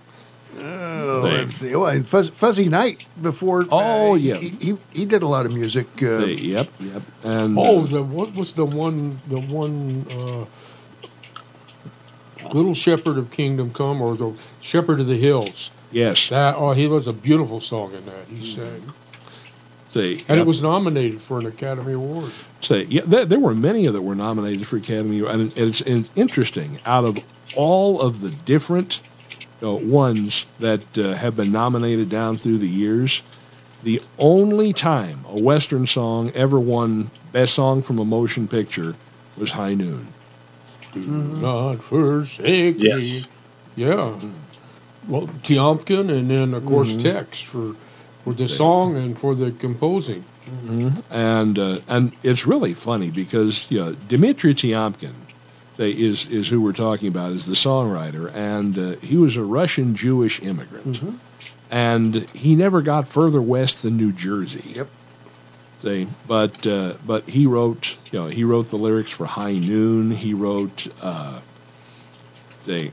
Speaker 2: oh, let's see. Oh, and Fuzz, Fuzzy Knight before.
Speaker 5: Oh,
Speaker 2: uh,
Speaker 5: yeah.
Speaker 2: He, he he did a lot of music. Uh,
Speaker 5: Say, yep, yep. And
Speaker 3: Oh,
Speaker 5: uh,
Speaker 3: the, what was the one? The one. Little Shepherd of Kingdom Come, or the Shepherd of the Hills.
Speaker 5: yes,
Speaker 3: That oh, he was a beautiful song in that. He sang,
Speaker 5: say,
Speaker 3: and
Speaker 5: yep.
Speaker 3: it was nominated for an Academy Award.
Speaker 5: say, yeah, there, there were many that were nominated for Academy, Award, and it's, it's interesting. Out of all of the different uh, ones that uh, have been nominated down through the years, the only time a Western song ever won Best Song from a Motion Picture was High Noon.
Speaker 3: Do not forsake
Speaker 6: Yes.
Speaker 3: me. Yeah. Well, Tiomkin, and then of course
Speaker 5: Mhm.
Speaker 3: text for for the song and for the composing.
Speaker 5: and uh, and it's really funny because you know, Dmitry Tiomkin they, is is who we're talking about is the songwriter, and uh, he was a Russian Jewish immigrant, and he never got further west than New Jersey.
Speaker 2: Yep.
Speaker 5: See, but uh, but he wrote you know he wrote the lyrics for High Noon. He wrote uh, say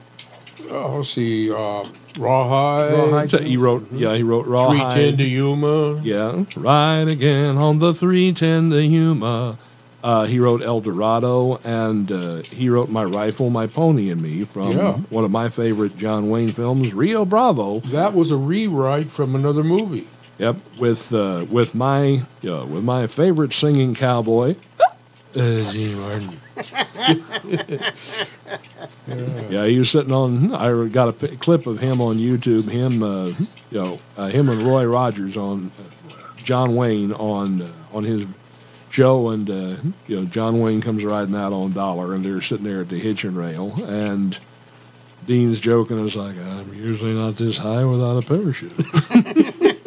Speaker 3: Oh, see, uh, Rawhide.
Speaker 2: Rawhide.
Speaker 5: he wrote yeah he wrote Rawhide.
Speaker 3: ten to Yuma.
Speaker 5: Yeah, ride again on the 310 to Yuma. Uh, he wrote El Dorado, and uh, he wrote My Rifle, My Pony, and Me from
Speaker 3: Yeah.
Speaker 5: one of my favorite John Wayne films, Rio Bravo.
Speaker 3: That was a rewrite from another movie.
Speaker 5: Yep, with uh, with my uh, with my favorite singing cowboy, uh, Gene Martin. Yeah, he was sitting on. I got a p- clip of him on YouTube. Him, uh, you know, uh, him and Roy Rogers on uh, John Wayne on uh, on his show, and uh, you know, John Wayne comes riding out on Dollar, and they're sitting there at the hitching rail, and Dean's joking. It's like I'm usually not this high without a parachute.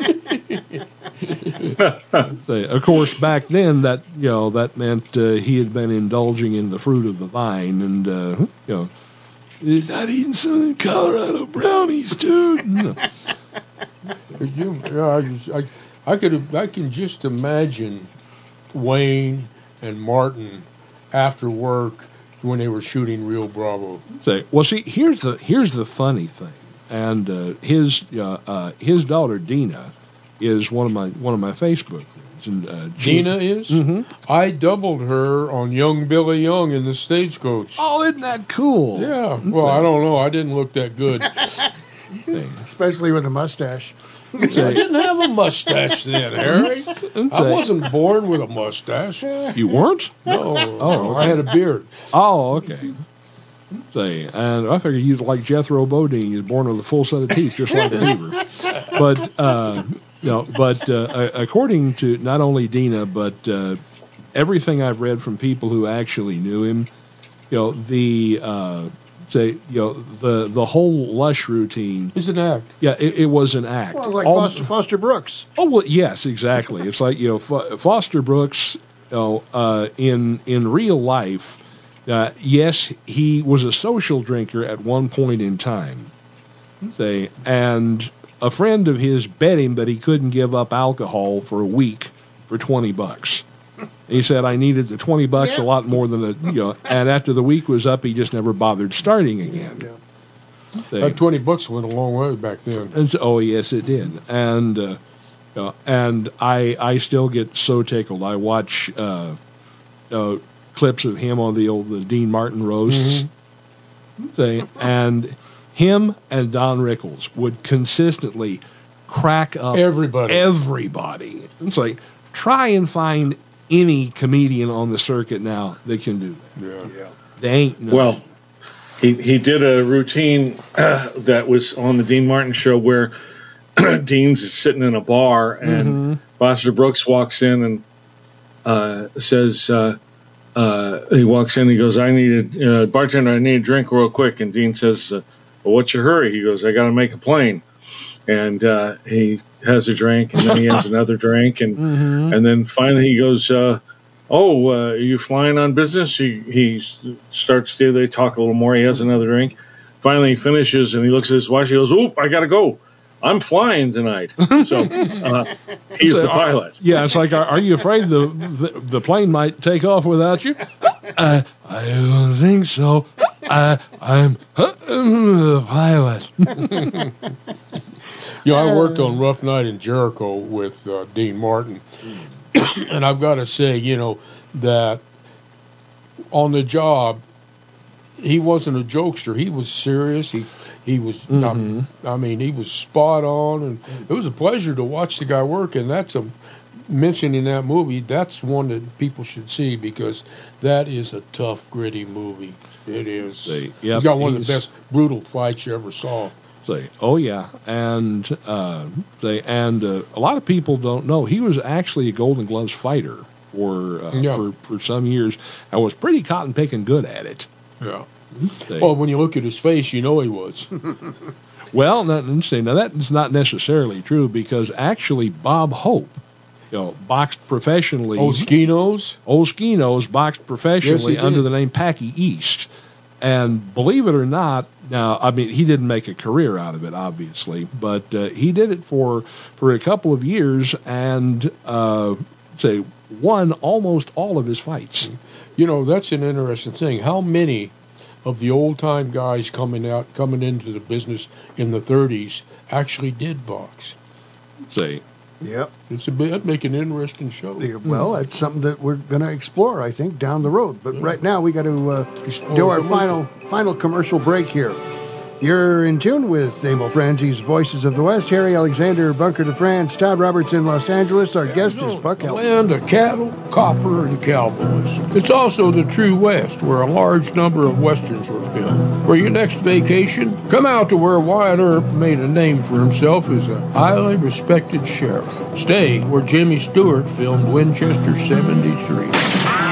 Speaker 5: Of course, back then that you know that meant uh, he had been indulging in the fruit of the vine, and uh, you know, not eating some of them Colorado brownies, dude. No.
Speaker 3: You, yeah, I, just, I, I could, I can just imagine Wayne and Martin after work when they were shooting Rio Bravo.
Speaker 5: Say, well, see, here's the here's the funny thing, and uh, his uh, uh, his daughter Deana is one of my one of my Facebook friends, and uh, she-
Speaker 3: Gina is.
Speaker 5: Mhm.
Speaker 3: I doubled her on Young Billy Young in the Stagecoach.
Speaker 5: Oh, isn't that cool?
Speaker 3: Yeah. Well, I don't know. I didn't look that good.
Speaker 2: Especially with a mustache.
Speaker 3: I didn't have a mustache then, Harry. I wasn't born with a mustache.
Speaker 5: You weren't?
Speaker 3: No.
Speaker 5: Oh,
Speaker 3: I had a beard.
Speaker 5: Oh, okay. Say, and I figured you'd like Jethro Bodine. He was born with a full set of teeth, just like a beaver. But uh, you know, but uh, according to not only Deana, but uh, everything I've read from people who actually knew him, you know, the uh, say, you know, the the whole lush routine
Speaker 3: is an act.
Speaker 5: Yeah, it, it was an act.
Speaker 2: Well, like
Speaker 5: All-
Speaker 2: Foster, Foster Brooks.
Speaker 5: Oh well, yes, exactly. It's like you know Fo- Foster Brooks. You know, uh, in in real life, uh, yes, he was a social drinker at one point in time. Say, and a friend of his bet him that he couldn't give up alcohol for a week for twenty bucks. He said I needed the twenty bucks a lot more than the you know. And after the week was up, he just never bothered starting again. Say,
Speaker 3: That twenty bucks went a long way back then.
Speaker 5: and so, oh yes, it did. And uh, uh, and I I still get so tickled. I watch uh, uh, clips of him on the old the Dean Martin roasts, say, and him and Don Rickles would consistently crack up
Speaker 3: Everybody.
Speaker 5: Everybody. It's like try and find any comedian on the circuit now that can do that.
Speaker 3: Yeah.
Speaker 5: They ain't none.
Speaker 6: Well, he he did a routine uh, that was on the Dean Martin show where Dean's is sitting in a bar and Foster Brooks walks in and uh, says uh, uh, he walks in. He goes, "I need a uh, bartender. I need a drink real quick." And Dean says, uh, "Well, what's your hurry?" He goes, "I got to make a plane." And uh, he has a drink, and then he has another drink, and
Speaker 5: Mm-hmm.
Speaker 6: and then finally he goes, uh, "Oh, uh, are you flying on business?" He he starts to. They talk a little more. He has another drink. Finally, he finishes and he looks at his watch. He goes, "Oop, I gotta go. I'm flying tonight." So uh, he's
Speaker 5: So,
Speaker 6: the
Speaker 5: uh,
Speaker 6: pilot.
Speaker 5: Yeah, it's like, are, are you afraid the, the the plane might take off without you? Uh, I don't think so. Uh, I'm the pilot.
Speaker 3: You know, I worked on Rough Night in Jericho with uh, Dean Martin, and I've got to say, you know, that on the job, he wasn't a jokester. He was serious. He he was. not- I mean, he was spot on, and it was a pleasure to watch the guy work. And that's a mentioning that movie. That's one that people should see because that is a tough, gritty movie. It is. He's
Speaker 5: yep,
Speaker 3: got one of the best brutal fights you ever saw.
Speaker 5: Say, oh yeah, and uh, say, and uh, a lot of people don't know he was actually a Golden Gloves fighter for uh,
Speaker 3: Yeah.
Speaker 5: for for some years and was pretty cotton picking good at it.
Speaker 3: Yeah. Well, when you look at his face, you know he was.
Speaker 5: Well, interesting. Now that's not necessarily true because actually Bob Hope, you know, boxed professionally.
Speaker 3: Oskinos.
Speaker 5: Oskinos boxed professionally
Speaker 3: Yes,
Speaker 5: under the name Packy East, and believe it or not, now I mean he didn't make a career out of it, obviously, but uh, he did it for for a couple of years and uh, say won almost all of his fights.
Speaker 3: You know, that's an interesting thing. How many of the old time guys coming out, coming into the business in the 30s actually did box?
Speaker 5: Say,
Speaker 2: Yep.
Speaker 3: It's a bit, that'd make an interesting show.
Speaker 2: Yeah, Well, that's something that we're going to explore, I think, down the road. But right now, we got to uh, do our
Speaker 3: commercial.
Speaker 2: final final commercial break here. You're in tune with Emil Franzi's Voices of the West. Harry Alexander, Bunker de France, Todd Roberts in Los Angeles. Our guest is Buck
Speaker 3: The land of cattle, copper, and cowboys. It's also the true West, where a large number of westerns were filmed. For your next vacation, come out to where Wyatt Earp made a name for himself as a highly respected sheriff. Stay where Jimmy Stewart filmed Winchester 73.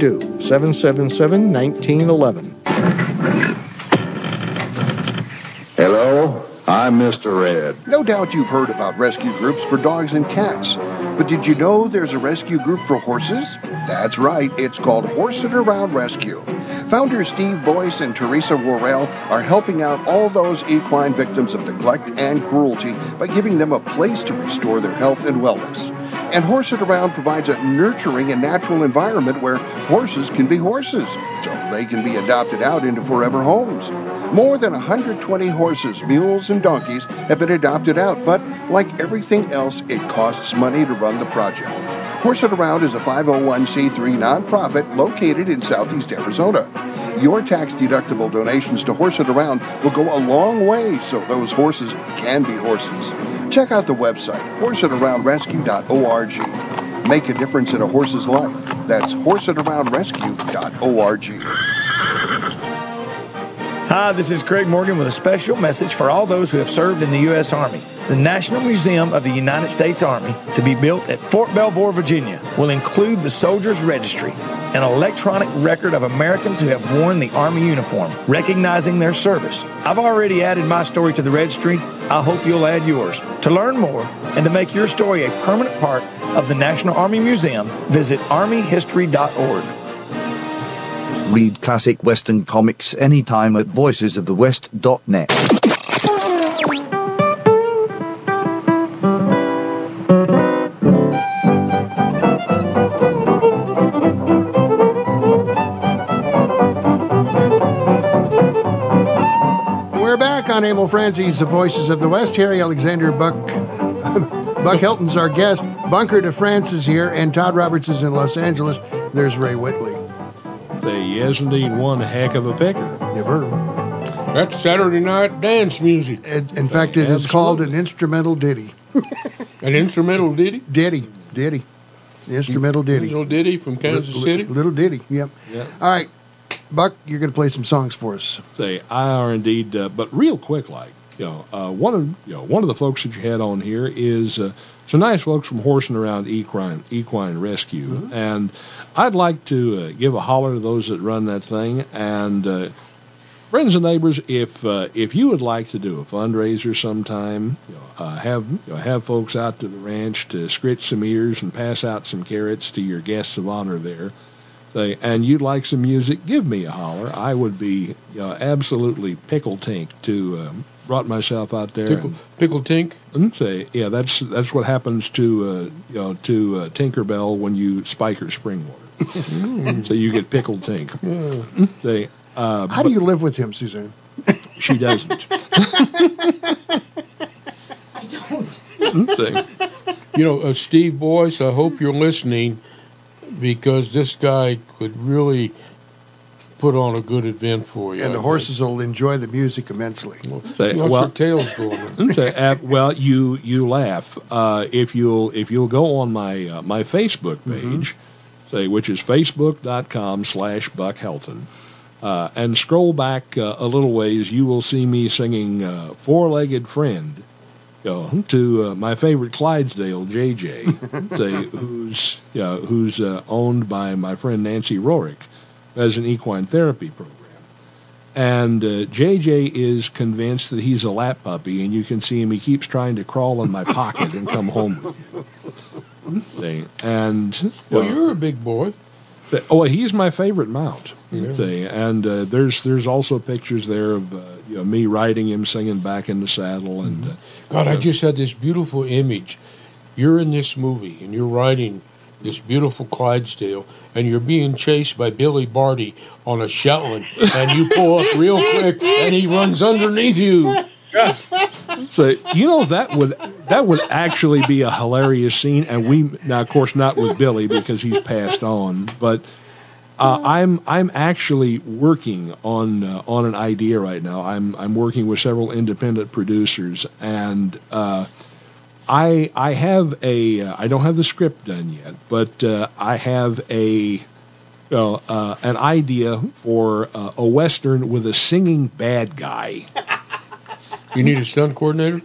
Speaker 7: do. 777 1911.
Speaker 15: Hello, I'm Mr. Red.
Speaker 2: No doubt you've heard about rescue groups for dogs and cats. But did you know there's a rescue group for horses? That's right, it's called Horse It Around Rescue. Founders Steve Boyce and Teresa Worrell are helping out all those equine victims of neglect and cruelty by giving them a place to restore their health and wellness. And Horse It Around provides a nurturing and natural environment where horses can be horses, so they can be adopted out into forever homes. More than 120 horses, mules, and donkeys have been adopted out, but like everything else, it costs money to run the project. Horse It Around is a 501c3 nonprofit located in southeast Arizona. Your tax deductible donations to Horse It Around will go a long way so those horses can be horses. Check out the website, horseitaroundrescue.org. Make a difference in a horse's life. That's horseitaroundrescue.org.
Speaker 16: Hi, this is Craig Morgan with a special message for all those who have served in the U.S. Army. The National Museum of the United States Army, to be built at Fort Belvoir, Virginia, will include the Soldiers Registry, an electronic record of Americans who have worn the Army uniform, recognizing their service. I've already added my story to the registry. I hope you'll add yours. To learn more and to make your story a permanent part of the National Army Museum, visit armyhistory.org.
Speaker 9: Read classic Western comics anytime at voicesofthewest.net.
Speaker 2: We're back on Emil Franzi's The Voices of the West. Harry Alexander Buck Buck Helton's our guest. Bunker de France is here, and Todd Roberts is in Los Angeles. There's Ray Whitley.
Speaker 5: Say, yes, indeed, one heck of a picker.
Speaker 2: Never.
Speaker 3: That's Saturday night dance music.
Speaker 2: In, in fact, it is called an instrumental ditty.
Speaker 3: An instrumental ditty?
Speaker 2: Ditty. Ditty. The instrumental ditty.
Speaker 3: Little ditty from Kansas
Speaker 2: Li-
Speaker 3: City.
Speaker 2: Little ditty. Yep.
Speaker 5: Yeah.
Speaker 2: All right. Buck, you're going to play some songs for us.
Speaker 5: Say, I are indeed, uh, but real quick, like you know, uh, one of you know one of the folks that you had on here is uh, some nice folks from Horsing Around Equine Equine Rescue, and I'd like to uh, give a holler to those that run that thing and. Uh, Friends and neighbors, if uh, if you would like to do a fundraiser sometime, you know, uh, have you know, have folks out to the ranch to scritch some ears and pass out some carrots to your guests of honor there, say, and you'd like some music, give me a holler. I would be you know, absolutely pickle tink to um, brought myself out there.
Speaker 3: Pickle, pickle tink.
Speaker 5: And say, yeah, that's that's what happens to uh, you know to uh, Tinkerbell when you spike her spring water. so you get pickle tink. Say, uh,
Speaker 2: How do you live with him, Suzanne?
Speaker 5: she doesn't.
Speaker 11: I don't.
Speaker 5: Say,
Speaker 3: You know, uh, Steve Boyce, I hope you're listening because this guy could really put on a good event for you.
Speaker 2: And the horses will enjoy the music immensely.
Speaker 5: Say,
Speaker 3: What's
Speaker 5: well-
Speaker 3: your tails going?
Speaker 5: say, uh, well, you you laugh uh, if you'll if you'll go on my uh, my Facebook page, say which is facebook.com slash Buck Helton. uh, and scroll back uh, a little ways, you will see me singing uh, Four Legged Friend you know, to uh, my favorite Clydesdale, JJ, say, who's, you know, who's uh, owned by my friend Nancy Rorick as an equine therapy program. And uh, JJ is convinced that he's a lap puppy, and you can see him. He keeps trying to crawl in my pocket and come home with me. See, And you
Speaker 3: Well, you're a big boy.
Speaker 5: but- oh, he's my favorite mount.
Speaker 3: Yeah.
Speaker 5: See, and uh, there's there's also pictures there of uh, you know me riding him, singing back in the saddle, and uh,
Speaker 3: God, I just had this beautiful image. You're in this movie and you're riding this beautiful Clydesdale, and you're being chased by Billy Barty on a Shetland, and you pull up real quick, and he runs underneath you.
Speaker 5: So you know that would that would actually be a hilarious scene, and we now of course not with Billy because he's passed on, but uh, I'm I'm actually working on uh, on an idea right now. I'm I'm working with several independent producers, and uh, I I have a uh, I don't have the script done yet, but uh, I have a uh, an idea for uh, a western with a singing bad guy.
Speaker 3: You need a stunt coordinator?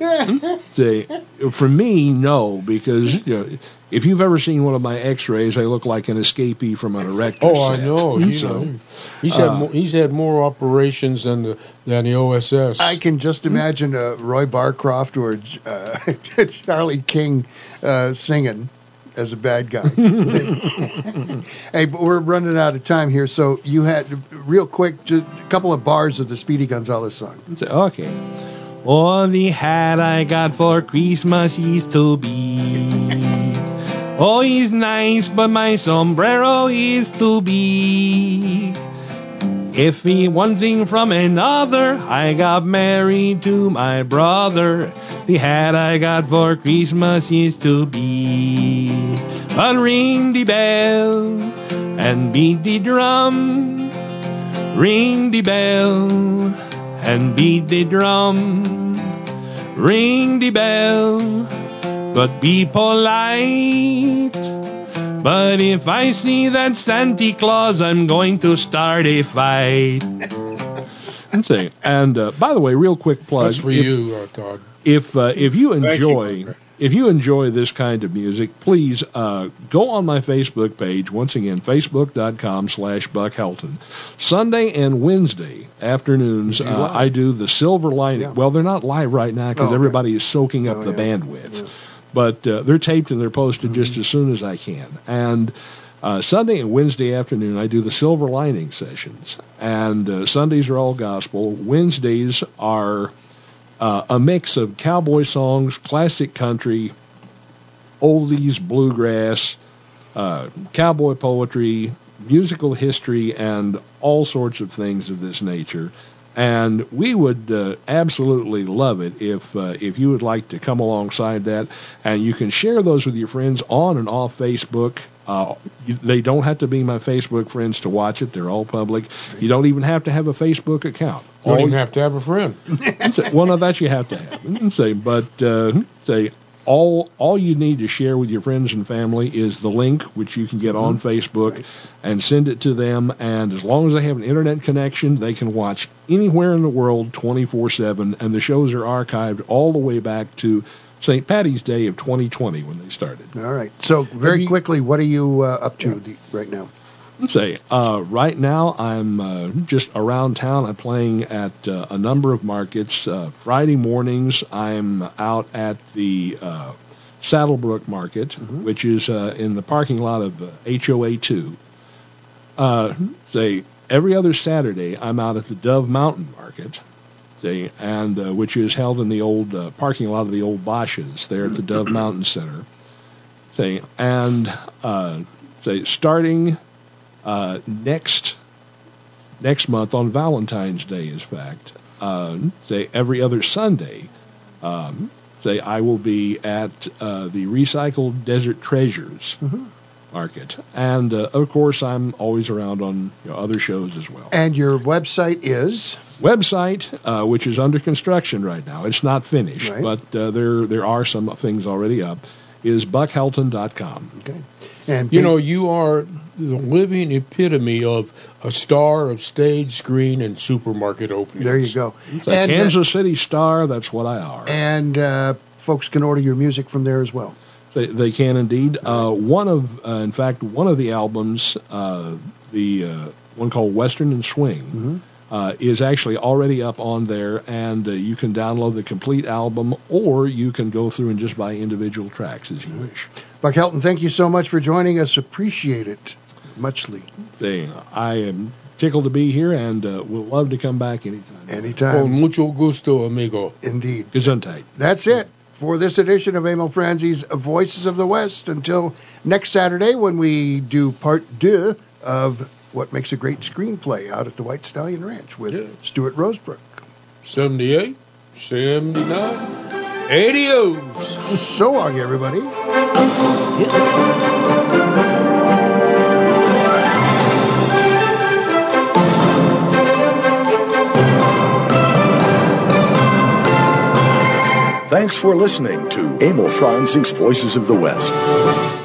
Speaker 5: Say, for me, no, because you know, if you've ever seen one of my X-rays, I look like an escapee from an erector.
Speaker 3: Oh, I know. You
Speaker 5: So,
Speaker 3: know. He's had
Speaker 5: uh,
Speaker 3: more, he's had more operations than the than the OSS.
Speaker 2: I can just imagine uh, Roy Barcroft or uh, Charlie King uh, singing as a bad guy. hey, but we're running out of time here, so you had real quick, just a couple of bars of the Speedy Gonzalez song.
Speaker 5: Okay. Oh, the hat I got for Christmas is to be. Oh, he's nice, but my sombrero is too big. If he one thing from another, I got married to my brother. The hat I got for Christmas is to be. But ring the bell and beat the drum. Ring the bell and beat the drum. Ring the bell, but be polite. But if I see that Santa Claus, I'm going to start a fight. and say, and uh, by the way, real quick plug.
Speaker 3: That's for
Speaker 5: if-
Speaker 3: you, uh, Todd.
Speaker 5: if uh, if you
Speaker 3: Thank you,
Speaker 5: enjoy
Speaker 3: Conrad.
Speaker 5: If you enjoy this kind of music, please uh, go on my Facebook page. Once again, facebook.com slash Buck Helton. Sunday and Wednesday afternoons, uh. I do the Silver Lining. Well, they're not live right now because
Speaker 2: Oh, okay.
Speaker 5: everybody is soaking up the bandwidth. But uh, they're taped and they're posted
Speaker 2: Mm-hmm.
Speaker 5: just as soon as I can. And uh, Sunday and Wednesday afternoon, I do the Silver Lining sessions. And uh, Sundays are all gospel. Wednesdays are uh, a mix of cowboy songs, classic country, oldies, bluegrass, uh, cowboy poetry, musical history, and all sorts of things of this nature. And we would uh, absolutely love it if uh, if you would like to come alongside that, and you can share those with your friends on and off Facebook. Uh, they don't have to be my Facebook friends to watch it; they're all public. You don't even have to have a Facebook account.
Speaker 3: You don't
Speaker 5: All
Speaker 3: even have to have a friend.
Speaker 5: Well, no, that you have to have. Say, but uh, say all all you need to share with your friends and family is the link, which you can get on Facebook, and send it to them. And as long as they have an internet connection, they can watch anywhere in the world, twenty four seven. And the shows are archived all the way back to St. Patty's Day of 2020 when they started.
Speaker 2: All right. So, very quickly, what are you uh, up to the, right now?
Speaker 5: Let's say uh, right now i'm uh, just around town i'm playing at uh, a number of markets uh, friday mornings i'm out at the uh, saddlebrook market which is uh, in the parking lot of uh, hoa 2 uh, say every other saturday i'm out at the dove mountain market say and uh, which is held in the old uh, parking lot of the old Bashas' there at the dove mountain center say and uh, starting uh, next next month on Valentine's Day, in fact. Say every other Sunday. Um, say I will be at uh, the Recycled Desert Treasures Market, and uh, of course I'm always around on you know, other shows as well.
Speaker 2: And your website is?
Speaker 5: Website, uh, which is under construction right now. It's not finished,
Speaker 2: Right.
Speaker 5: but uh, there there are some things already up. Is buckhelton.com.
Speaker 2: Okay. And
Speaker 3: You
Speaker 2: Pete-
Speaker 3: know, you are the living epitome of a star of stage, screen, and supermarket openings.
Speaker 2: there you go.
Speaker 5: It's a
Speaker 2: And, uh,
Speaker 5: Kansas City Star. That's what I are.
Speaker 2: and uh, folks can order your music from there as well.
Speaker 5: They, they can indeed. Uh, one of, uh, in fact, one of the albums, uh, the uh, one called Western and Swing,
Speaker 2: Mm-hmm.
Speaker 5: uh, is actually already up on there, and uh, you can download the complete album, or you can go through and just buy individual tracks as you wish.
Speaker 2: Buck Helton, thank you so much for joining us. Appreciate it muchly.
Speaker 5: They, I am tickled to be here, and uh, will love to come back anytime.
Speaker 3: Con
Speaker 2: Anytime.
Speaker 3: mucho gusto, amigo.
Speaker 2: Indeed.
Speaker 5: Gesundheit.
Speaker 2: That's it for this edition of Emil Franzi's Voices of the West. Until next Saturday when we do part deux of what makes a great screenplay out at the White Stallion Ranch with Stuart Rosebrook.
Speaker 3: 78, 79, adios.
Speaker 2: So long, everybody.
Speaker 1: Thanks for listening to Emil Franzi's Voices of the West.